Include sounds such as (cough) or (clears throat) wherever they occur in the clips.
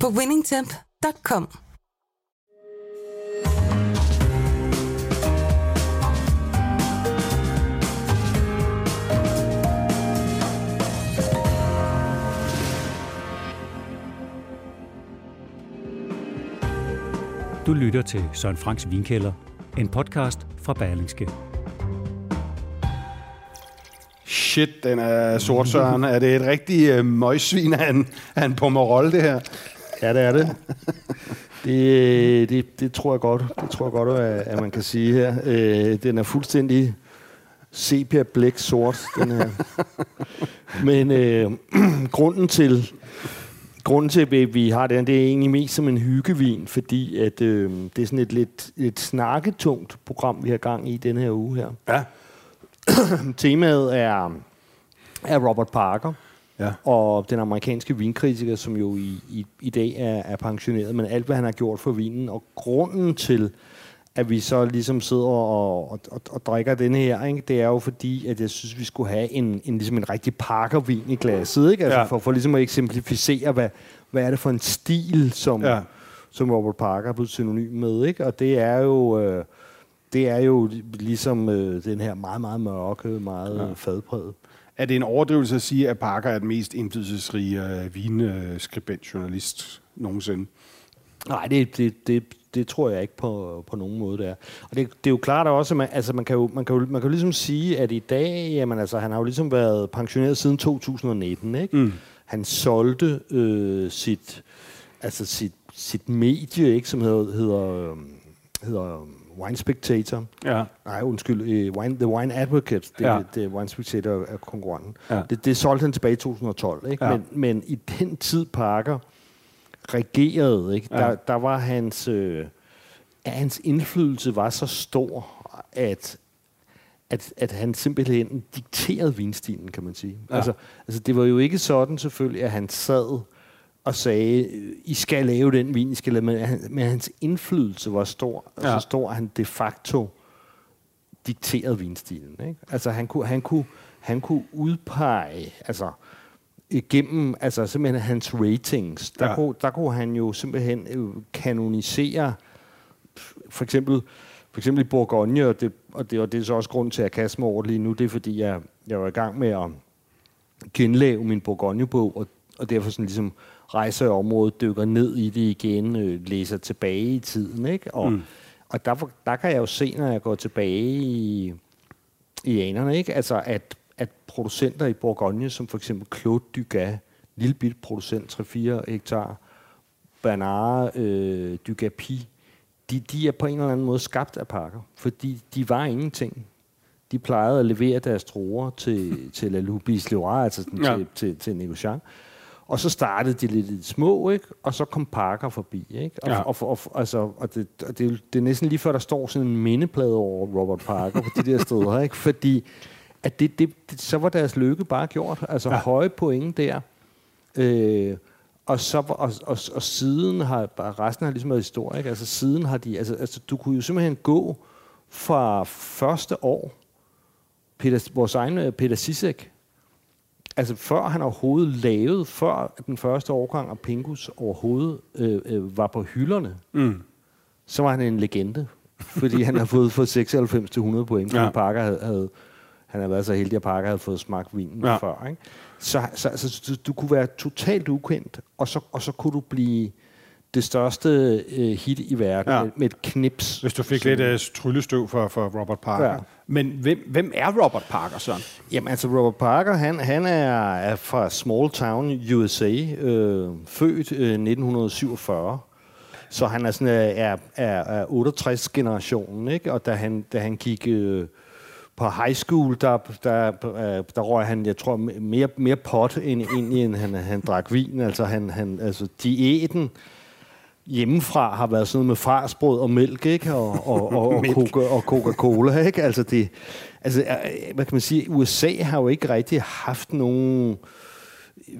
på winningtemp.com. Du lytter til Søren Franks Vinkælder, en podcast fra Berlingske. Shit, den er sort, Søren. er det et rigtig uh, møgsvin af en, af en pomerolle, det her? Ja, det er det. Det, det, det tror jeg godt, det tror jeg godt, at, at man kan sige her. Øh, den er fuldstændig sepia blæk sort, den her. Men øh, (clears throat) grunden til, grunden til, at vi har den, det er egentlig mest som en hyggevin, fordi at, øh, det er sådan et lidt et snakketungt program, vi har gang i den her uge her. Ja. (clears throat) Temaet er, er Robert Parker, Ja. og den amerikanske vinkritiker, som jo i, i, i dag er, er pensioneret, men alt, hvad han har gjort for vinen, og grunden til, at vi så ligesom sidder og, og, og, og drikker den her, ikke? det er jo fordi, at jeg synes, vi skulle have en, en, ligesom en rigtig parkervin i glasset, ikke? Altså Ja. for, for ligesom at eksemplificere, hvad, hvad er det for en stil, som, Ja. som Robert Parker er blevet synonym med, ikke? Og det er jo... Øh, det er jo ligesom øh, den her meget, meget mørke, meget ja. fadpræget. Er det en overdrivelse at sige, at Parker er den mest indflydelsesrige uh, vinskribent-journalist nogensinde? Nej, det, det, det, det tror jeg ikke på, på nogen måde, det er. Og det, det er jo klart også, at man, altså man, kan jo, man, kan jo, man kan jo ligesom sige, at i dag, jamen altså, han har jo ligesom været pensioneret siden 2019, ikke? Mm. Han solgte øh, sit, altså sit, sit medie, ikke, som hedder, hedder, øh, hedder Wine Spectator. Ja. Nej, undskyld, øh, wine, The Wine Advocate, det, Ja. det Wine Spectator er konkurrenten. Ja. Det, det solgte han tilbage i 2012, ikke? Ja. Men, men i den tid, Parker regerede, ikke? Ja. Der, der var hans, øh, hans indflydelse var så stor, at, at, at han simpelthen dikterede vinstilen, kan man sige. Ja. Altså, altså, det var jo ikke sådan selvfølgelig, at han sad og sagde, I skal lave den vin, I skal lave, men, han, men hans indflydelse var stor, Ja. ja. så stor, at han de facto dikterede vinstilen. Ikke? Altså han kunne, han kunne, han kunne udpege, altså igennem altså simpelthen hans ratings, der, Ja. kunne, der kunne han jo simpelthen øh, kanonisere for eksempel, for eksempel i Bourgogne, og det, og det, og det er så også grund til at kaste mig over lige nu, det er fordi, jeg, jeg var i gang med at genlave min Bourgogne-bog, og, og derfor sådan ligesom rejser i området, dykker ned i det igen, øh, læser tilbage i tiden, ikke? Og, Mm. og der, der kan jeg jo se, når jeg går tilbage i, i anerne, ikke? Altså, at, at producenter i Bourgogne, som for eksempel Claude Dugas, lille bit producent, 3-4 hektar, Bernard øh, Dugapi, de, de er på en eller anden måde skabt af pakker, fordi de var ingenting. De plejede at levere deres druer til, til La Lubis Leroy, altså sådan ja. til, til, til Negociant. Og så startede de lidt, lidt små, ikke? og så kom Parker forbi. Ikke? Og, Ja. og, og, og, altså, og det, og det, er det er næsten lige før, der står sådan en mindeplade over Robert Parker på de der steder. (laughs) Ikke? Fordi at det, det, det, så var deres lykke bare gjort. Altså Ja. høje point der. Øh, og, så, var- og, og, og siden har resten har ligesom været historie. Ikke? Altså siden har de, altså, altså du kunne jo simpelthen gå fra første år, Peter, vores egen øh, Peter Sisek, altså før han overhovedet lavede, før den første årgang af Pingus overhovedet øh, øh, var på hylderne, Mm. så var han en legende. Fordi han har fået, fået 96-100 point, fordi Ja. Parker havde, havde, han havde været så heldig, at Parker havde fået smagt vinen Ja. før. Ikke? Så, så altså, du, du kunne være totalt ukendt, og så, og så kunne du blive det største øh, hit i verden Ja. med, med et knips. Hvis du fik Sådan- lidt uh, tryllestøv for, for Robert Parker. Ja. Men hvem, hvem er Robert Parker, Søren? Jamen altså, Robert Parker, han, han er, er fra Small Town, USA, øh, født øh, 1947. Så han er sådan øh, er, er, er 68-generationen, ikke? Og da han, da han gik øh, på high school, der, der, øh, der røg han, jeg tror, mere, mere pot end, end han, han drak vin. Altså, han, han, altså diæten hjemmefra har været sådan noget med farsbrød og mælk, ikke? Og, og, og, og, (laughs) Coca, og Coca-Cola, ikke? Altså, det, altså, hvad kan man sige, USA har jo ikke rigtig haft nogen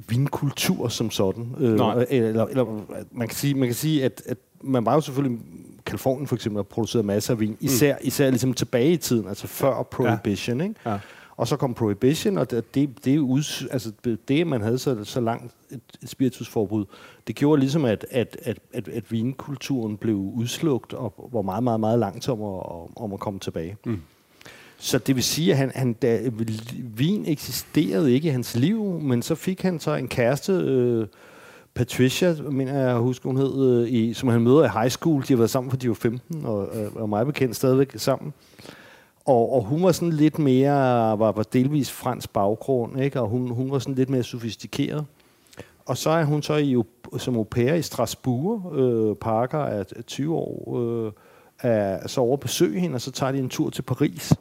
vinkultur som sådan. Øh, Nej. eller, eller, man kan sige, man kan sige at, at man var jo selvfølgelig Kalifornien for eksempel har produceret masser af vin, især, mm. især ligesom tilbage i tiden, altså før Prohibition, ja. ikke? Ja. Og så kom Prohibition, og det, det, det, ud, altså det man havde så, så langt et, et spiritusforbud, det gjorde ligesom, at, at, at, at, at vinkulturen blev udslugt, og var meget, meget, meget langt om at, om at komme tilbage. Mm. Så det vil sige, at han, han, da, vin eksisterede ikke i hans liv, men så fik han så en kæreste, øh, Patricia, mener jeg husker, hun hed, øh, i, som han møder i high school. De har været sammen, for de var 15, og, øh, og meget bekendt stadigvæk sammen. Og, og hun var sådan lidt mere, var, var delvis fransk baggrund, ikke? og hun, hun var sådan lidt mere sofistikeret. Og så er hun så i, som au pair i Strasbourg. Øh, Parker er 20 år, øh, er så over at besøge hende, og så tager de en tur til Paris.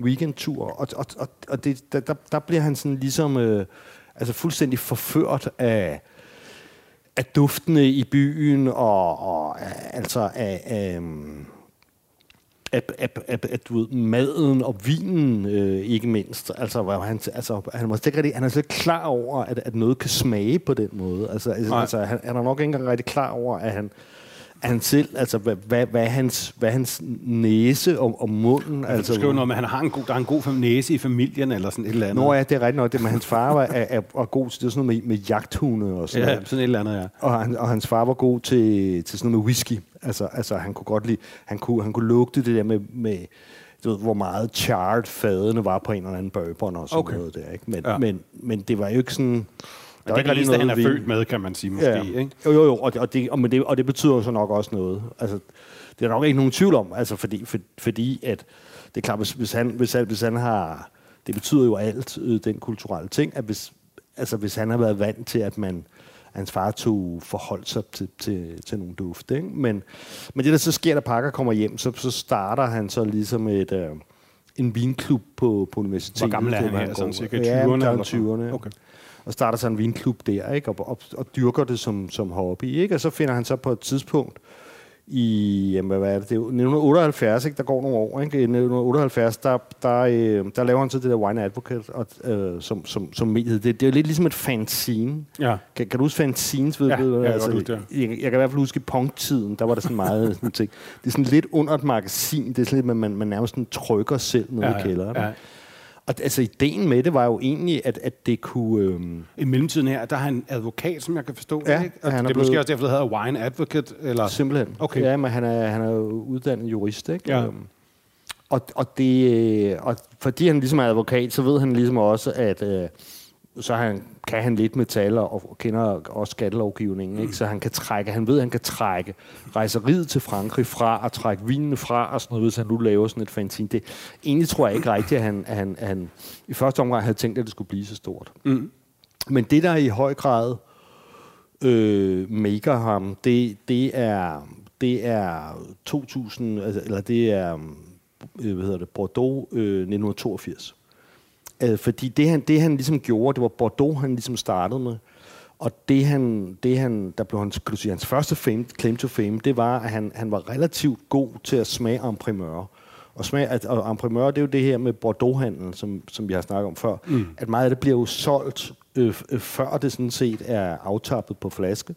Weekendtur. Og, og, og, og det, der, der, der bliver han sådan ligesom øh, altså fuldstændig forført af, af duftene i byen, og, og altså af, af, at, at, at, at du ved, maden og vinen, øh, ikke mindst. Altså, hvor han, altså, han, var ikke rigtig, han er slet ikke klar over, at, at noget kan smage på den måde. Altså, altså han, han er nok ikke engang rigtig klar over, at han, at han selv, altså hvad, hvad, hvad, hans, hvad hans næse og, og munden... Altså, altså, du noget med, at han har en god, der er en god næse i familien, eller sådan et eller andet. Nå ja, det er rigtigt nok. Det med, hans far var, er, er, var god til det, sådan noget med, med jagthunde og sådan ja, noget. sådan et eller andet, ja. Og, han, og hans far var god til, til sådan noget med whisky. Altså, altså han kunne godt lide, han kunne, han kunne lugte det der med, med du ved, hvor meget charred fadene var på en eller anden bourbon og sådan okay. noget der. Ikke? Men, ja. men, men det var jo ikke sådan... Der det er det eneste, han er født med, kan man sige måske. Ja. Ikke? Jo, jo, jo, og det, og, det, og, det, og det betyder jo så nok også noget. Altså, det er nok ikke nogen tvivl om, altså fordi, for, fordi at det er klart, hvis, hvis, han, hvis, han, hvis han har... Det betyder jo alt, øh, den kulturelle ting, at hvis, altså, hvis han har været vant til, at man hans far tog forholdt sig til, til, til nogle dufte. Ikke? Men, men det, der så sker, da Parker kommer hjem, så, så starter han så ligesom et, øh, en vinklub på, på universitetet. Hvor gammel er han her? Sådan cirka 20'erne? Ja, eller 20'erne. Okay. Og starter så en vinklub der, ikke? Og, og, og dyrker det som, som hobby. Ikke? Og så finder han så på et tidspunkt i, jamen, hvad er det, det er 1978, ikke? der går nogle år, ikke? I 1978, der, der, øh, der laver han så det der Wine Advocate, og, øh, som, som, som mediet. Det, det er jo lidt ligesom et fanzine. Ja. Kan, kan du huske fanzines? Ved, ja, ved, jeg, altså, godt, ja. jeg, jeg, kan i hvert fald huske punktiden, der var der sådan meget sådan ting. Det er sådan lidt under et magasin, det er sådan lidt, man, man, man nærmest sådan trykker selv ned ja, i kælderen. Ja. Og altså, ideen med det var jo egentlig, at, at det kunne... Øhm I mellemtiden her, der har han advokat, som jeg kan forstå. Ja, ikke? Og han det er, blevet... måske også derfor, det hedder Wine Advocate. Eller? Simpelthen. Okay. Ja, men han er, han er uddannet jurist, ikke? Ja. Øhm, og, og, det, og fordi han ligesom er advokat, så ved han ligesom også, at øh, så han, kan han lidt metal og, og kender også skattelovgivningen, ikke? så han kan trække, han ved, at han kan trække rejseriet til Frankrig fra og trække vinene fra og sådan noget, hvis han nu laver sådan et fanzine. Det, egentlig tror jeg ikke rigtigt, at han, at han, at han i første omgang havde tænkt, at det skulle blive så stort. Mm. Men det, der i høj grad øh, maker ham, det, det er det er 2000, altså, eller det er øh, hvad hedder det, Bordeaux øh, 1982. Øh, fordi det han, det han ligesom gjorde, det var Bordeaux, han ligesom startede med. Og det han, det han, der blev hans, kan du sige, hans første fame, claim to fame, det var, at han, han var relativt god til at smage en primør. Og, smag, at, og en primør, det er jo det her med Bordeaux-handel, som, som vi har snakket om før. Mm. At meget af det bliver jo solgt, øh, øh, før det sådan set er aftappet på flaske.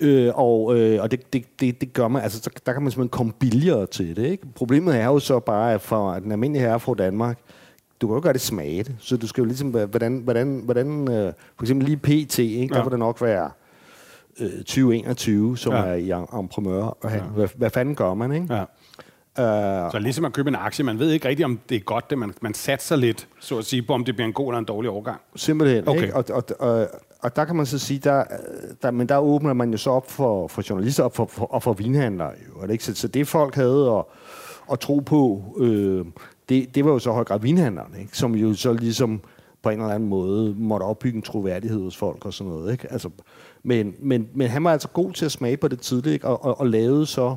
Øh, og øh, og det, det, det, det gør man, altså så, der kan man simpelthen komme billigere til det. Ikke? Problemet er jo så bare, at for den almindelige herre fra Danmark, du kan jo gøre det smage. Så du skal jo ligesom, hvordan, hvordan, hvordan øh, for eksempel lige PT, ikke? der ja. vil det nok være øh, 2021, som ja. er i entreprenør. Og ja. hvad, hvad fanden gør man, ikke? Ja. Uh, så ligesom at købe en aktie, man ved ikke rigtigt, om det er godt, det man, man satser lidt, så at sige, på om det bliver en god eller en dårlig overgang. Simpelthen, okay. ikke? Og, og, og, og der kan man så sige, der, der, men der åbner man jo så op for, for journalister og for, for, og for vinhandlere. Jo, ikke? Så, så det folk havde at, at tro på, øh, det, det var jo så høj grad vinhandleren, ikke? som jo så ligesom på en eller anden måde måtte opbygge en troværdighed hos folk og sådan noget. Ikke? Altså, men, men, men han var altså god til at smage på det tidligt, ikke? Og, og, og lavede så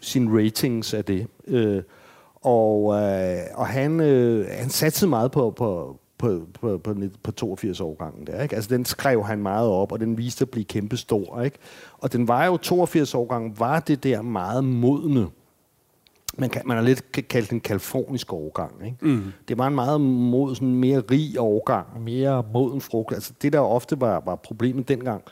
sine ratings af det. Øh, Og, øh, og han, øh, han satte meget på, på, på, på, på, på 82 årgangen der, ikke? Altså den skrev han meget op, og den viste at blive kæmpestor. ikke? Og den var jo 82 årgangen, var det der meget modne, man, kan, man har lidt kaldt den kalifornisk årgang. Ikke? Mm. Det var en meget mod, sådan mere rig årgang, mere moden frugt. Altså det, der ofte var, var problemet dengang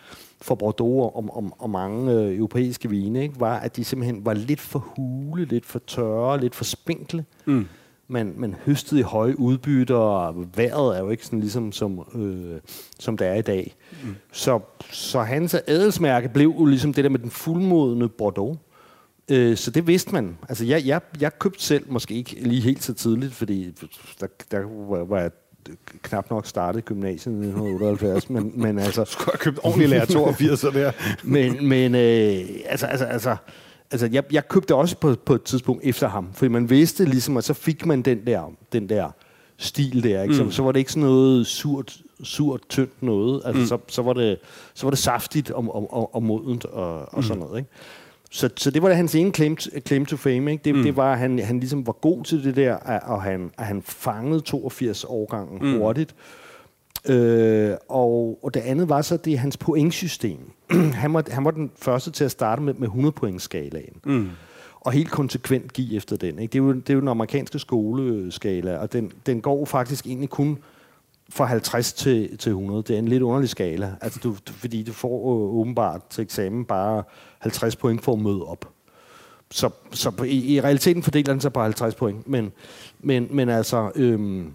for Bordeaux og, og, og mange øh, europæiske vine, ikke, var, at de simpelthen var lidt for hule, lidt for tørre, lidt for spinkle. Mm. Man, man høstede i høje udbytter, og vejret er jo ikke sådan ligesom som, øh, som det er i dag. Mm. Så, så hans adelsmærke blev jo ligesom det der med den fuldmodende Bordeaux. Øh, så det vidste man. Altså, jeg, jeg, jeg købte selv, måske ikke lige helt så tidligt, fordi der, der var, var jeg knap nok startet gymnasiet i 1978, men, (laughs) men altså... Skulle have købt ordentlig lærer 82 der. (laughs) men, men øh, altså, altså, altså, altså jeg, jeg købte også på, på et tidspunkt efter ham, fordi man vidste ligesom, at så fik man den der, den der stil der, ikke? Så, Mm. så var det ikke sådan noget surt, surt tyndt noget, altså Mm. så, så, var det, så var det saftigt og, og, og, og modent og, og Mm. sådan noget, ikke? Så, så det var da hans ene claim to, claim to fame. Ikke? Det, Mm. det var, at han, han ligesom var god til det der, og han, at han fangede 82 årgangen Mm. hurtigt. Øh, og, og det andet var så, det er hans pointsystem. (clears throat) han, var, han var den første til at starte med, med 100 point skalaen. Mm. Og helt konsekvent give efter den. Ikke? Det, er jo, det er jo den amerikanske skoleskala, og den, den går faktisk egentlig kun fra 50 til, til 100. Det er en lidt underlig skala. Altså, du, du, fordi du får øh, åbenbart til eksamen bare 50 point for at møde op. Så, så i, i realiteten fordeler den sig på 50 point. Men, men, men altså, øhm,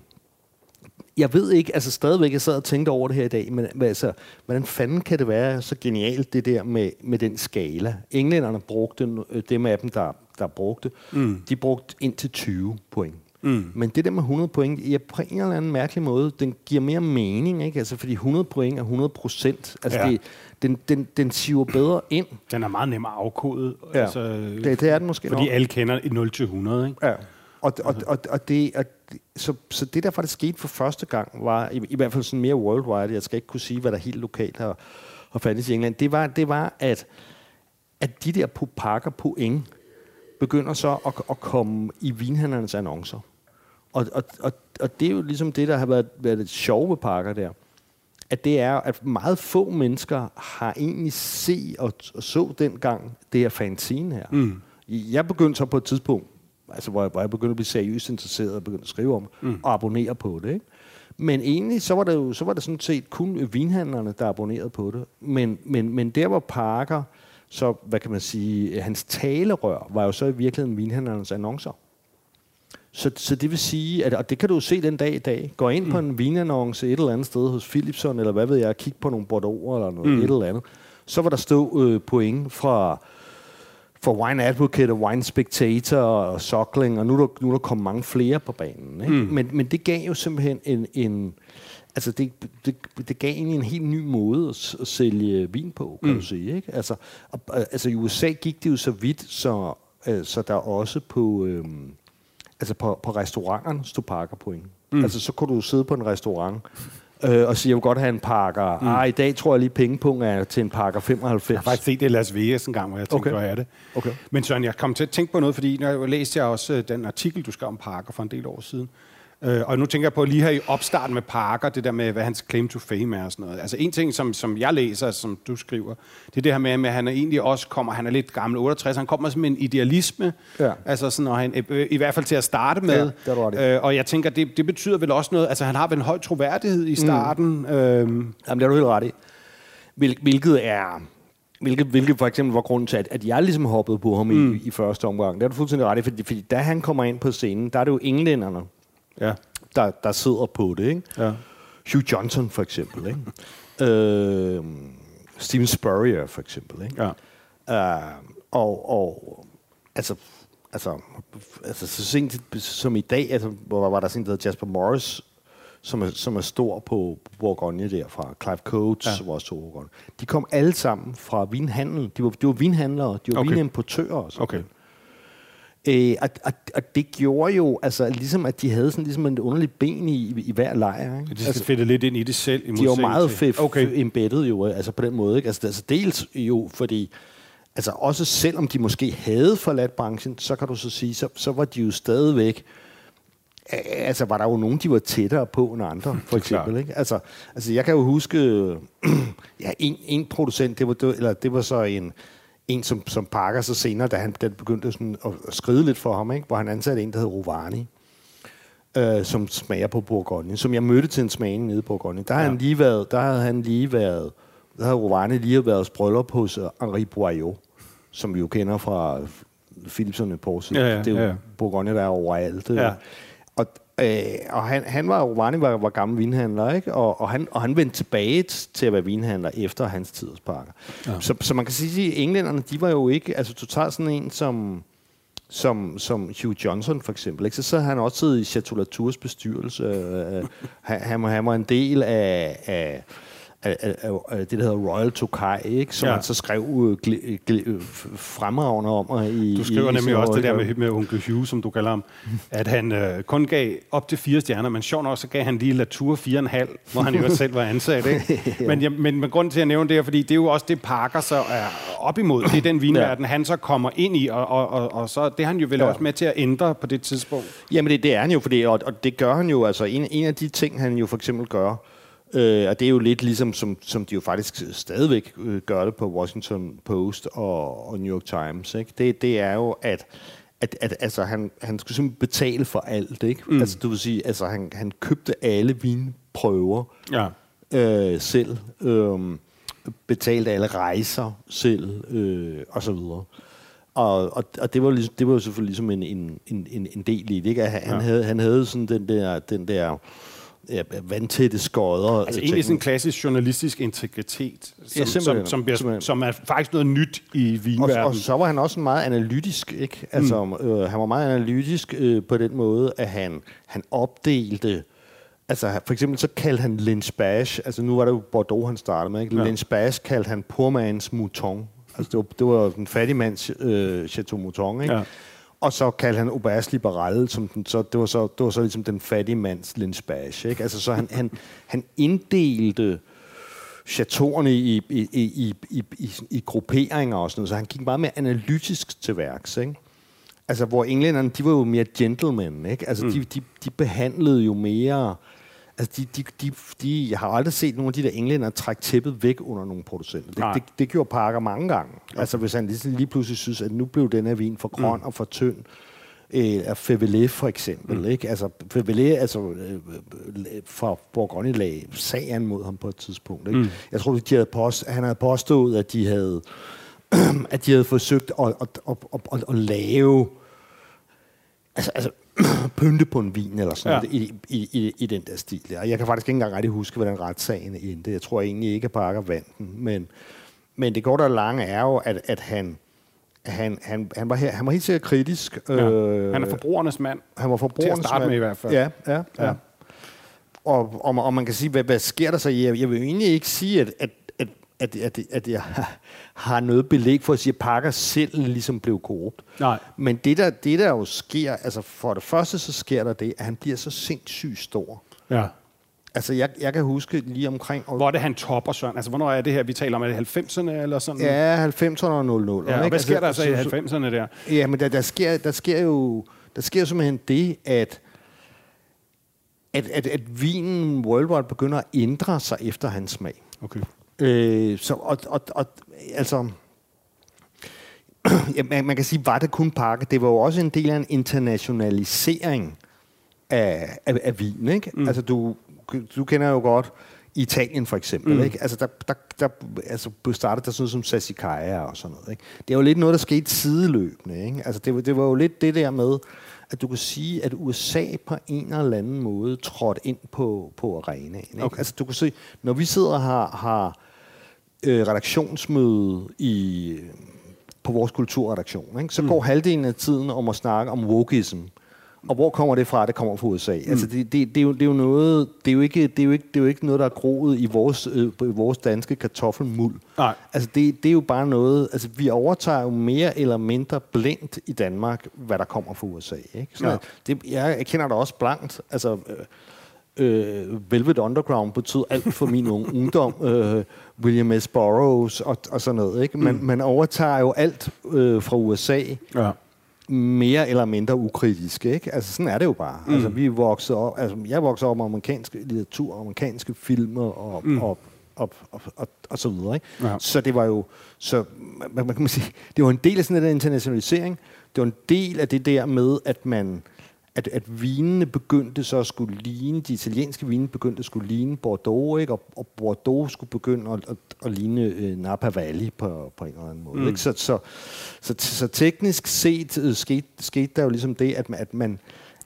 jeg ved ikke, altså stadigvæk, jeg sad og tænkte over det her i dag, men men altså, hvordan fanden kan det være så genialt, det der med, med den skala? Englænderne brugte, øh, dem af dem, der, der brugte, mm. de brugte indtil 20 point. Mm. Men det der med 100 point, ja, på en eller anden mærkelig måde, den giver mere mening, ikke? Altså, fordi 100 point er 100 procent. Altså, Ja. det, den, den, den siver bedre ind. Den er meget nem at afkode. Ja. Altså, Det, det er den måske fordi nok. alle kender et 0 til 100, ikke? Ja. Og, og, og, og, det, og så, så det, der faktisk skete for første gang, var i, i hvert fald sådan mere worldwide, jeg skal ikke kunne sige, hvad der helt lokalt har, har fandtes i England, det var, det var at, at de der på pakker point begynder så at, at komme i vinhandlernes annoncer. Og, og, og, og det er jo ligesom det, der har været, været det sjove ved pakker der. At det er, at meget få mennesker har egentlig set og, og så dengang det her fanzine her. Mm. Jeg begyndte så på et tidspunkt, altså hvor jeg, hvor jeg begyndte at blive seriøst interesseret og begyndte at skrive om mm. og abonnere på det. Ikke? Men egentlig så var det jo så var det sådan set kun vinhandlerne, der abonnerede på det. Men, men, men der var Parker, så hvad kan man sige, hans talerør var jo så i virkeligheden vinhandlernes annoncer. Så, så det vil sige, at, og det kan du jo se den dag i dag, gå ind mm. på en vinannonce et eller andet sted hos Philipson, eller hvad ved jeg, kig på nogle Bordeaux eller noget, mm. et eller andet, så var der stå øh, point fra, fra Wine Advocate og Wine Spectator og Sockling, og nu er der, nu er der kommet mange flere på banen. Ikke? Mm. Men, men det gav jo simpelthen en, en altså det, det, det gav egentlig en helt ny måde at, at sælge vin på, kan mm. du sige. Ikke? Altså, og, altså i USA gik det jo så vidt, så, øh, så der også på, øh, altså på, på restauranterne stod pakkerpoint. Mm. Altså så kunne du sidde på en restaurant øh, og sige, jeg vil godt have en pakker. Mm. Ah, i dag tror jeg lige pengepunkt er til en pakker 95. Jeg har faktisk set det i Las Vegas en gang, hvor jeg tænkte, Okay. hvor er det? Okay. Men Søren, jeg kom til at tænke på noget, fordi når jeg læste jeg også øh, den artikel, du skrev om Parker for en del år siden. Øh, og nu tænker jeg på lige her i opstarten med Parker, det der med, hvad hans claim to fame er og sådan noget. Altså en ting, som, som jeg læser, som du skriver, det er det her med, at han er egentlig også kommer, han er lidt gammel, 68, han kommer som en idealisme, Ja. altså sådan, og han, øh, i hvert fald til at starte med. Ja, det i. øh, og jeg tænker, det, det betyder vel også noget, altså han har vel en høj troværdighed i starten. Mm. Øh, Jamen, det er du helt ret i. Hvil, hvilket er... Hvilket, hvilket for eksempel var grunden til, at, at jeg ligesom hoppede på ham mm. i, i første omgang. Det er du fuldstændig ret i, fordi, fordi da han kommer ind på scenen, der er det jo englænderne, ja. der, der sidder på det. Ikke? Ja. Hugh Johnson for eksempel. Ikke? øh, Steven Spurrier for eksempel. Ikke? Ja. Uh, og, og altså, altså, altså så sent som i dag, altså, hvor var der sådan der hedder Jasper Morris, som er, som er stor på Bourgogne der, fra Clive Coates, ja. vores to Bourgogne. De kom alle sammen fra vinhandel. De var, de var vinhandlere, de var Okay. vinimportører. Og sådan Okay. Øh, og, og, og det gjorde jo, altså ligesom at de havde sådan ligesom en underlig ben i, i hver lejr. Ikke? De skal altså, fedte lidt ind i det selv. I de modsætning meget fedt Okay. embedded jo, altså på den måde. Ikke? Altså, altså dels jo, fordi altså også selvom de måske havde forladt branchen, så kan du så sige, så, så var de jo stadigvæk altså var der jo nogen, de var tættere på end andre, (laughs) for eksempel. Ikke? Altså, altså jeg kan jo huske, (clears throat) ja, en, en producent, det var, eller det var så en, en som, som pakker så senere, da han da begyndte sådan at, at skride lidt for ham, ikke? hvor han ansatte en, der hed Rovani, øh, som smager på Bourgogne, som jeg mødte til en smagning nede i Bourgogne. Der, ja. han lige været, der havde han lige været, der havde Rovani lige været bryllup hos Henri Boyot, som vi jo kender fra Philipserne på ja, ja, Det er jo ja. Bourgogne, der er overalt. Ja. Og, øh, og han, han var, Rovani var, var gammel vinhandler, ikke? Og, og, han, og han vendte tilbage til at være vinhandler efter hans tidspakker. Ja. Så, så man kan sige, at englænderne, de var jo ikke, altså totalt sådan en som, som, som Hugh Johnson for eksempel, ikke? så så han også i Chateau Latours bestyrelse. Øh, han, han, han var en del af, af af, af, af det, der hedder Royal Tokai, ikke? som ja. han så skrev uh, gl- gl- fremragende om. Og i, du skriver i, nemlig også det der med, med onkel Hugh, som du kalder ham, at han øh, kun gav op til fire stjerner, men sjovt nok, så gav han lige Latour fire og en halv, hvor han jo selv var ansat. Ikke? (laughs) ja. men, ja, men, men grunden til at nævne det er, fordi det er jo også det, Parker så er op imod. Det er den (clears throat) vinverden, ja. han så kommer ind i, og, og, og, og så det er han jo vel ja. også med til at ændre på det tidspunkt. Jamen det, det er han jo, fordi, og, og det gør han jo, altså en, en af de ting, han jo for eksempel gør, Øh, og det er jo lidt ligesom, som, som de jo faktisk stadigvæk øh, gør det på Washington Post og, og New York Times. Ikke? Det, det er jo, at, at, at altså, han, han skulle simpelthen betale for alt. Ikke? Mm. Altså, du vil sige, altså, han, han købte alle vinprøver ja. øh, selv. Øh, betalte alle rejser selv, øh, og så videre. Og, og, og det, var ligesom, det var jo selvfølgelig ligesom en, en, en, en del i det. Ikke? Han, ja. havde, han havde sådan den der, den der ja, vandtætte skodder. Altså egentlig sådan en klassisk journalistisk integritet, som, ja, som, som, bliver, som er faktisk noget nyt i vinverdenen. Og, og så var han også meget analytisk. Ikke? Altså, mm. øh, han var meget analytisk øh, på den måde, at han, han opdelte Altså, for eksempel så kaldte han Lynch Bash, altså nu var det jo Bordeaux, han startede med, ikke? Ja. Lynch Bash kaldte han Pourmans Mouton. Altså, det var, det var den fattige mands øh, Chateau Mouton, ikke? Ja. Og så kaldte han Obers Liberal, som den, så, det, var så, det var så ligesom den fattige mands Linsbach. Ikke? Altså, så han, han, han inddelte chateauerne i, i, i, i, i, i grupperinger og sådan noget, så han gik meget mere analytisk til værks. Ikke? Altså, hvor englænderne, de var jo mere gentlemen, ikke? Altså, mm. de, de, de behandlede jo mere Altså, de, de, de, de, jeg har aldrig set nogen af de der englænder trække tæppet væk under nogle producenter. Det, det, det gjorde Parker mange gange. Okay. Altså, hvis han lige, lige pludselig synes, at nu blev den her vin for grøn mm. og for tynd, øh, af Fevelet for eksempel. Mm. Ikke? Altså, Fevelet, altså, øh, fra Bourgogne lag sagen mod ham på et tidspunkt. Ikke? Mm. Jeg tror, de havde post, han havde påstået, at de havde, (clears throat) at de havde forsøgt at, at, at, at, at, at lave altså, altså (clears throat) pynte på en vin eller sådan ja. i, i, i, i den der stil. Der. Jeg kan faktisk ikke engang rigtig huske, hvordan retssagen endte. Jeg tror egentlig ikke, at Parker vandt den. Men, men det går der lange er jo, at, at han, han, han, han, var her, han var helt sikkert kritisk. Ja. Øh, han er forbrugernes mand. Han var forbrugernes mand. Til at starte mand. med i hvert fald. Ja, ja, ja. ja. Og, og, og man kan sige, hvad, hvad sker der så? Jeg, jeg vil egentlig ikke sige, at, at at, at, at jeg (laughs) har noget belæg for at sige, at Parker selv ligesom blev korrupt. Nej. Men det der, det der jo sker, altså for det første så sker der det, at han bliver så sindssygt stor. Ja. Altså, jeg, jeg kan huske lige omkring... Hvor er det, han topper, Søren? Altså, hvornår er det her, vi taler om? Er det 90'erne eller sådan? Ja, 90'erne og 00. Ja, og hvad sker altså, der så i 90'erne der? Ja, men der, der, sker, der sker jo... Der sker simpelthen det, at at, at, at vinen worldwide begynder at ændre sig efter hans smag. Okay. Øh, så, og, og, og, altså, (clears throat) ja, man, man kan sige, var det kun pakke? Det var jo også en del af en internationalisering af, af, af vin, ikke? Mm. Altså, du, du kender jo godt Italien for eksempel, mm. ikke? Altså, der, der, der altså, startede der sådan noget som Sassicaia og sådan noget, ikke? Det er jo lidt noget, der skete sideløbende, ikke? Altså, det, det var jo lidt det der med, at du kan sige, at USA på en eller anden måde trådte ind på, på arenaen. Ikke? Okay. Altså, du kan se, når vi sidder har, har øh, redaktionsmøde i, på vores kulturredaktion, ikke? så mm. går halvdelen af tiden om at snakke om wokeism. Og hvor kommer det fra? Det kommer fra USA. Mm. Altså det, det, det, er jo, det er jo noget, det er jo ikke, det er jo ikke, det er jo ikke noget, der er groet i vores, øh, i vores danske kartoffelmuld. Nej. Altså det, det er jo bare noget, altså vi overtager jo mere eller mindre blindt i Danmark, hvad der kommer fra USA. Ikke? Så ja. det, jeg, kender det også blankt. Altså, øh, øh, Velvet Underground betød alt for min ungdom. Øh, William S. Burroughs og, og sådan noget. Ikke? Man, mm. man overtager jo alt øh, fra USA. Ja. mere eller mindre ukritisk, ikke? Altså, sådan er det jo bare. Mm. Altså, vi voksede op, altså, jeg voksede op med amerikansk litteratur, amerikanske filmer og, mm. og, og, og, og, og så videre, ikke? Ja. Så det var jo, så, hvad, hvad kan man sige, det var en del af sådan den internationalisering. Det var en del af det der med, at man, at, at vinene begyndte så at skulle ligne, de italienske vine begyndte at skulle ligne Bordeaux, ikke? Og, og Bordeaux skulle begynde at, at, at ligne øh, Napa Valley på, på en eller anden måde. Mm. Ikke? Så, så, så, så teknisk set øh, skete, skete der jo ligesom det, at at man,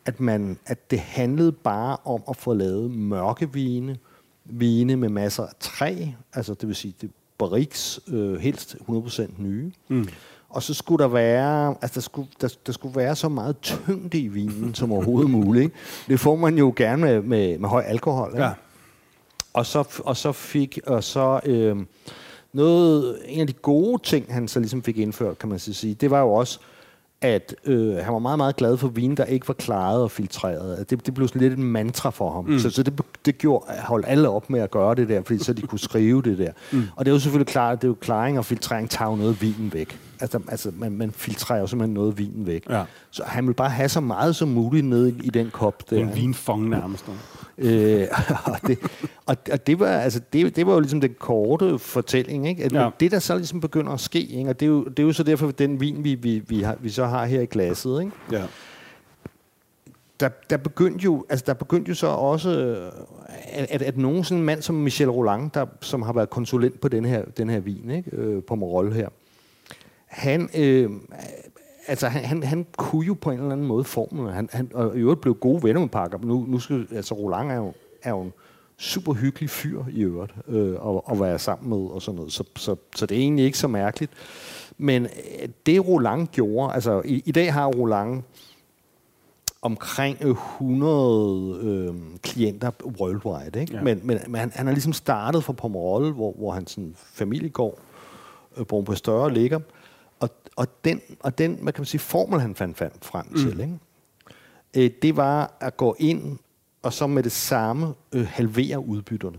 at man at det handlede bare om at få lavet mørke vine, vine med masser af træ, altså det vil sige det barriques, øh, helst 100% nye. Mm. Og så skulle der være, altså der skulle, der, der skulle være så meget tyngde i vinen som overhovedet muligt. Ikke? Det får man jo gerne med, med, med høj alkohol. Ikke? Ja. Og så, og så fik, og så øh, noget, en af de gode ting, han så ligesom fik indført, kan man så sige, det var jo også, at øh, han var meget, meget glad for vin, der ikke var klaret og filtreret. Det, det blev sådan lidt et mantra for ham. Mm. Så, så det, det gjorde, holdt alle op med at gøre det der, fordi så de kunne skrive det der. Mm. Og det er jo selvfølgelig klart, at det er jo klaring og filtrering tager noget af vinen væk. Altså, altså man, man filtrerer jo simpelthen noget af vinen væk. Ja. Så han ville bare have så meget som muligt nede i, i den kop der. En vinfong nærmest. Øh, (laughs) og, det, og, og det var altså det, det var jo ligesom den korte fortælling, ikke? At Ja. det der så ligesom begynder at ske, ikke? og det er jo det er jo så derfor den vin vi vi vi, har, vi så har her i glasset, ikke? Ja. Der, der begyndte jo altså der begyndte jo så også øh, at, at, at nogen sådan en mand som Michel Roland, der som har været konsulent på den her den her vin, ikke? Øh, på Morol her. Han øh, altså han, han, han kunne jo på en eller anden måde formlen. Han, han, og i øvrigt blev gode venner med Parker. Nu, nu skal, altså Roland er jo, er jo en super hyggelig fyr i øvrigt øh, at, at være sammen med og sådan noget. Så, så, så det er egentlig ikke så mærkeligt. Men øh, det Roland gjorde, altså i, i dag har Roland omkring øh, 100 øh, klienter worldwide, ikke? Ja. Men, men, men han, han har ligesom startet fra Pomerol, hvor, hvor hans sådan, familiegård, øh, Brun på Større, ligger. Og, og, den, og den, hvad kan man sige, formel, han fandt, frem mm. til, ikke? Øh, det var at gå ind og så med det samme øh, halvere udbytterne.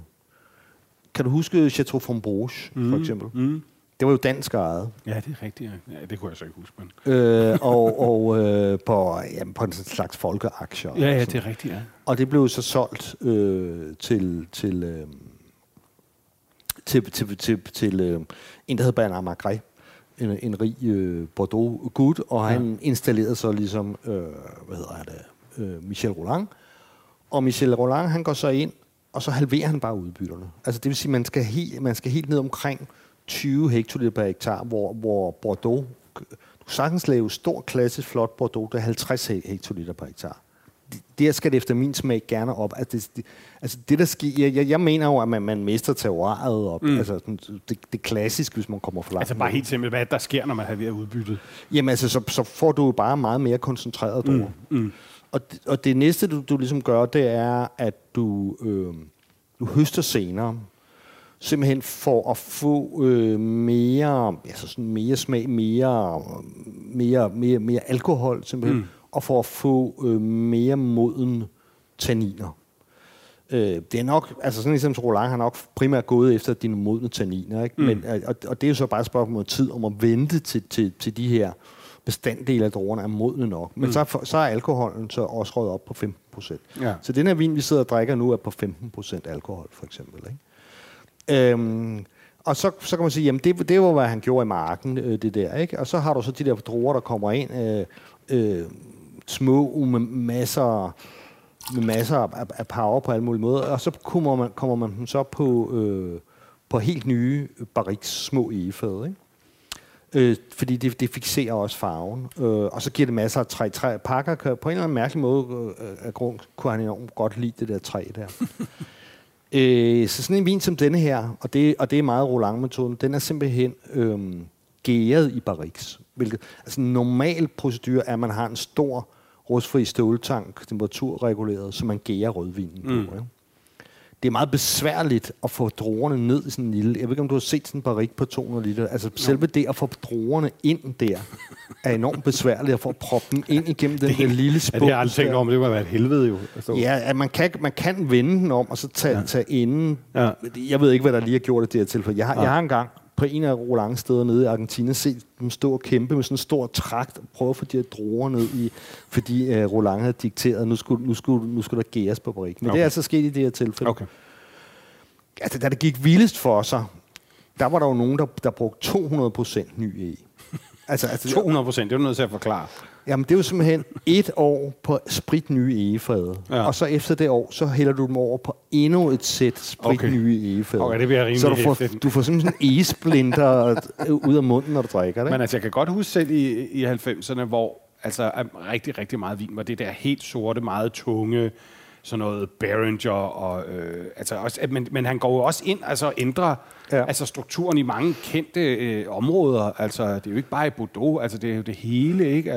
Kan du huske Chateau Fontbroche, mm. for eksempel? Mm. Det var jo dansk ejet. Ja, det er rigtigt. Ja. det kunne jeg så ikke huske. Men... Øh, og (laughs) og øh, på, jamen, på en slags folkeaktier. Ja, ja, det er rigtigt, ja. og det blev så solgt øh, til, til, øh, til, til, til, til øh, en, der hed Bernard Magret, en, en rig øh, Bordeaux-gut, og han ja. installerede så ligesom, øh, hvad hedder det, øh, Michel Roland. Og Michel Roland, han går så ind, og så halverer han bare udbytterne. Altså det vil sige, man skal helt, man skal helt ned omkring 20 hektoliter per hektar, hvor, hvor Bordeaux, du sagtens lave stor, klassisk, flot Bordeaux, der er 50 he- hektoliter per hektar. Det- Der skal det efter min smag gerne op. Altså det, det, altså det der sker, jeg, jeg- mener jo, at man, man mister terroiret op. Mm. Altså det, det klassiske, hvis man kommer for langt. Altså bare helt simpelt, hvad er der sker, når man har ved udbyttet? Jamen altså, så, så får du jo bare meget mere koncentreret mm. Mm. Og, det- og det næste, du, du ligesom gør, det er, at du, øh, du høster senere. Simpelthen for at få øh, mere, altså sådan mere smag, mere, mere, mere, mere alkohol, simpelthen. Mm. Og for at få øh, mere moden tanniner. Øh, det er nok, altså sådan ligesom Roland har nok primært gået efter dine modne tanniner, ikke? Mm. Men, øh, og, og det er jo så bare et spørgsmål om tid om at vente til, til, til de her bestanddele af druerne er modne nok. Men mm. så, så er alkoholen så også røget op på 15 procent. Ja. Så den her vin, vi sidder og drikker nu, er på 15 procent alkohol, for eksempel. Ikke? Øhm, og så, så kan man sige, jamen det, det var, hvad han gjorde i marken, øh, det der. Ikke? Og så har du så de der druer, der kommer ind, øh, øh, små med masser, med masser af, af power på alle mulige måder. Og så kommer man, kommer man dem så på, øh, på helt nye barriques små egefad, ikke? Øh, fordi det, det fixerer også farven. Øh, og så giver det masser af træ. træ. Pakker kan, på en eller anden mærkelig måde øh, af grund kunne han enormt godt lide det der træ der. (laughs) øh, så sådan en vin som denne her, og det, og det er meget Roland-metoden, den er simpelthen øh, gæret i barriques. Hvilket, altså normal procedure er, at man har en stor rustfri ståltank, temperaturreguleret, så man gærer rødvinen mm. på. Ikke? det er meget besværligt at få druerne ned i sådan en lille... Jeg ved ikke, om du har set sådan en barik på 200 liter. Altså no. selve det at få druerne ind der, er enormt besværligt at få proppe dem ind igennem den der lille spuk. Ja, det har jeg aldrig tænkt men det må være et helvede jo. Altså. Ja, at man kan, man kan vende den om, og så tage, ja. tage inden. Ja. Jeg ved ikke, hvad der lige har gjort det der tilfælde. Jeg har, ja. jeg har engang på en af Roland steder nede i Argentina set dem stå og kæmpe med sådan en stor trakt og prøve at få de her druer ned i, fordi uh, Roland havde dikteret, at nu skulle, nu skulle, nu skulle der gæres på brik. Men okay. det er altså sket i det her tilfælde. Okay. Altså, da det gik vildest for sig, der var der jo nogen, der, der brugte 200% ny e. Altså, altså, 200 procent, det er du nødt til at forklare. Jamen, det er jo simpelthen et år på sprit nye egefade. Ja. Og så efter det år, så hælder du dem over på endnu et sæt sprit okay. nye egefade. Okay, det bliver rimelig Så du får, du får simpelthen en egesplinter (laughs) ud af munden, når du drikker det. Men altså, jeg kan godt huske selv i, i 90'erne, hvor altså, rigtig, rigtig meget vin var det der helt sorte, meget tunge, sådan noget Behringer og øh, altså også, men, men han går jo også ind altså ændrer ja. altså strukturen i mange kendte øh, områder. Altså det er jo ikke bare i Bordeaux, altså det er jo det hele, ikke?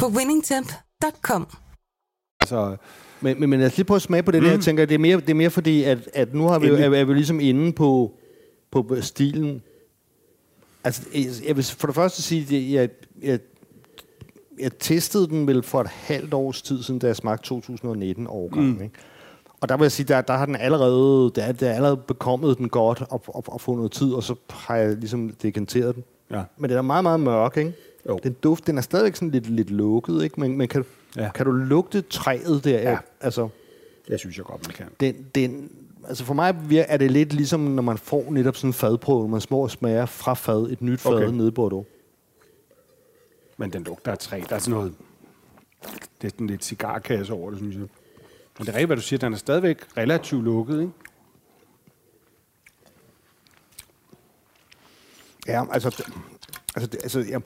på winningtemp.com. Altså, men, men, men lad os lige prøve at smage på det mm. der. Jeg tænker, det er mere, det er mere fordi, at, at nu har vi, er, er vi ligesom inde på, på stilen. Altså, jeg vil for det første sige, at jeg, jeg, jeg testede den vel for et halvt års tid siden, da jeg smagte 2019 årgang. Mm. Ikke? Og der vil jeg sige, der, der har den allerede, der, der er allerede bekommet den godt og, og, og fået noget tid, og så har jeg ligesom dekanteret den. Ja. Men den er meget, meget mørk, ikke? Jo. Den duft, den er stadigvæk sådan lidt, lidt lukket, ikke? Men, men kan, ja. kan du lugte træet der? Ja. Altså, det synes jeg godt, man kan. Den, den, altså for mig er det lidt ligesom, når man får netop sådan en fadprøve, man små smager fra fad, et nyt fad okay. nede i Bordeaux. Men den lugter af træ. Der er sådan noget... Det er sådan lidt cigarkasse over det, synes jeg. Men det er rigtigt, hvad du siger. Den er stadigvæk relativt lukket, ikke? Ja, altså... altså, altså jeg,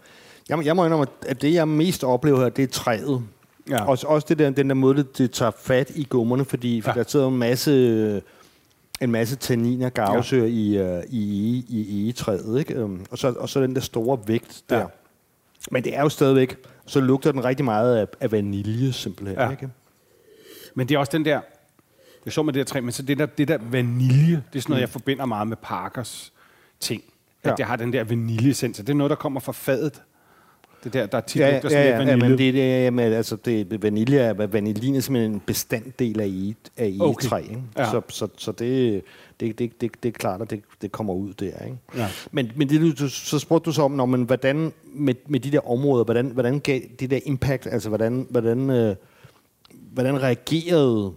jeg, jeg må indrømme, at det, jeg mest oplever her, det er træet. Ja. Også, også det der, den der måde, det, det tager fat i gummerne, fordi for ja. der sidder en masse en masse tanniner, gavsøer ja. i, uh, i, i egetræet, ikke? Um, og, så, og så den der store vægt der. Ja. Men det er jo stadigvæk, så lugter den rigtig meget af, af vanilje simpelthen. Ja. Ikke? Men det er også den der, det er så med det der træ, men så det der, det der vanilje, det er sådan noget, mm. jeg forbinder meget med Parkers ting. At ja. det har den der vaniljesens, det er noget, der kommer fra fadet. Det der, der tit ja, lugter sådan ja, ja, vanilje. Ja, men det, det, jamen, altså, det, vanilje er, vaniljen er simpelthen en bestanddel af i, af i okay. træ. Ikke? Ja. Så, så, så det, det, det, det, det er klart, at det, det kommer ud der. Ikke? Ja. Men, men det, du, så spurgte du så om, når, men hvordan med, med de der områder, hvordan, hvordan gav det der impact, altså hvordan, hvordan, øh, hvordan reagerede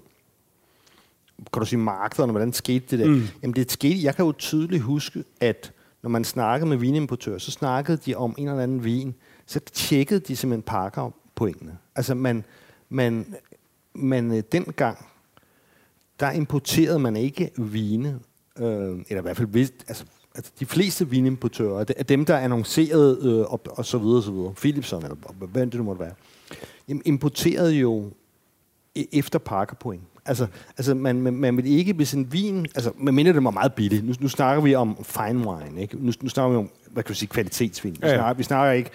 kan du sige markederne, hvordan skete det der? Mm. Jamen det skete, jeg kan jo tydeligt huske, at når man snakkede med vinimportører, så snakkede de om en eller anden vin, så tjekkede de simpelthen pakker pointene. Altså man, man, man øh, dengang, der importerede man ikke vine, øh, eller i hvert fald vist, altså, altså de fleste vinimportører, af dem, der annoncerede øh, og, og så videre, så videre, Philipson, eller hvad det nu måtte være, importerede jo e, efter pakkerpoint. Altså, altså man, man, man vil ikke, hvis en vin... Altså, man mener, det var meget billigt. Nu, nu snakker vi om fine wine, ikke? Nu, nu snakker vi om, hvad kan vi sige, kvalitetsvin. Vi, ja, ja. snakker, vi snakker ikke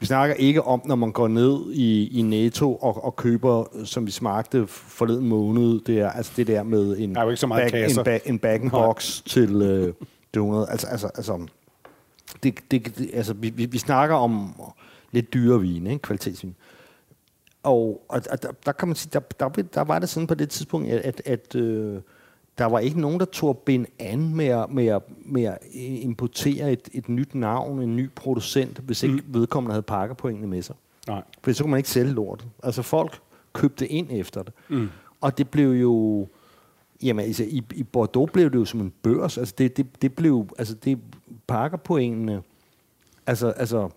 vi snakker ikke om, når man går ned i, i Netto og, og køber, som vi smagte forleden måned, det er altså det der med en, der er jo ikke så meget bag, en, ba, en bag box til øh, det 100. Altså, altså, altså, det, det, det, altså vi, vi, vi snakker om lidt dyre vin, ikke? kvalitetsvin. Og, og, og der, der kan man sige, der, der, der var det sådan på det tidspunkt, at, at, at øh, der var ikke nogen, der tog bind an med at, med at, med at importere et, et nyt navn, en ny producent, hvis ikke mm. vedkommende havde pakkerpoengene med sig. Nej. For så kunne man ikke sælge lort. Altså folk købte ind efter det. Mm. Og det blev jo... Jamen, altså, i, i Bordeaux blev det jo som en børs. Altså, det, det, det blev... Altså, det pakkerpoengene... Altså, altså,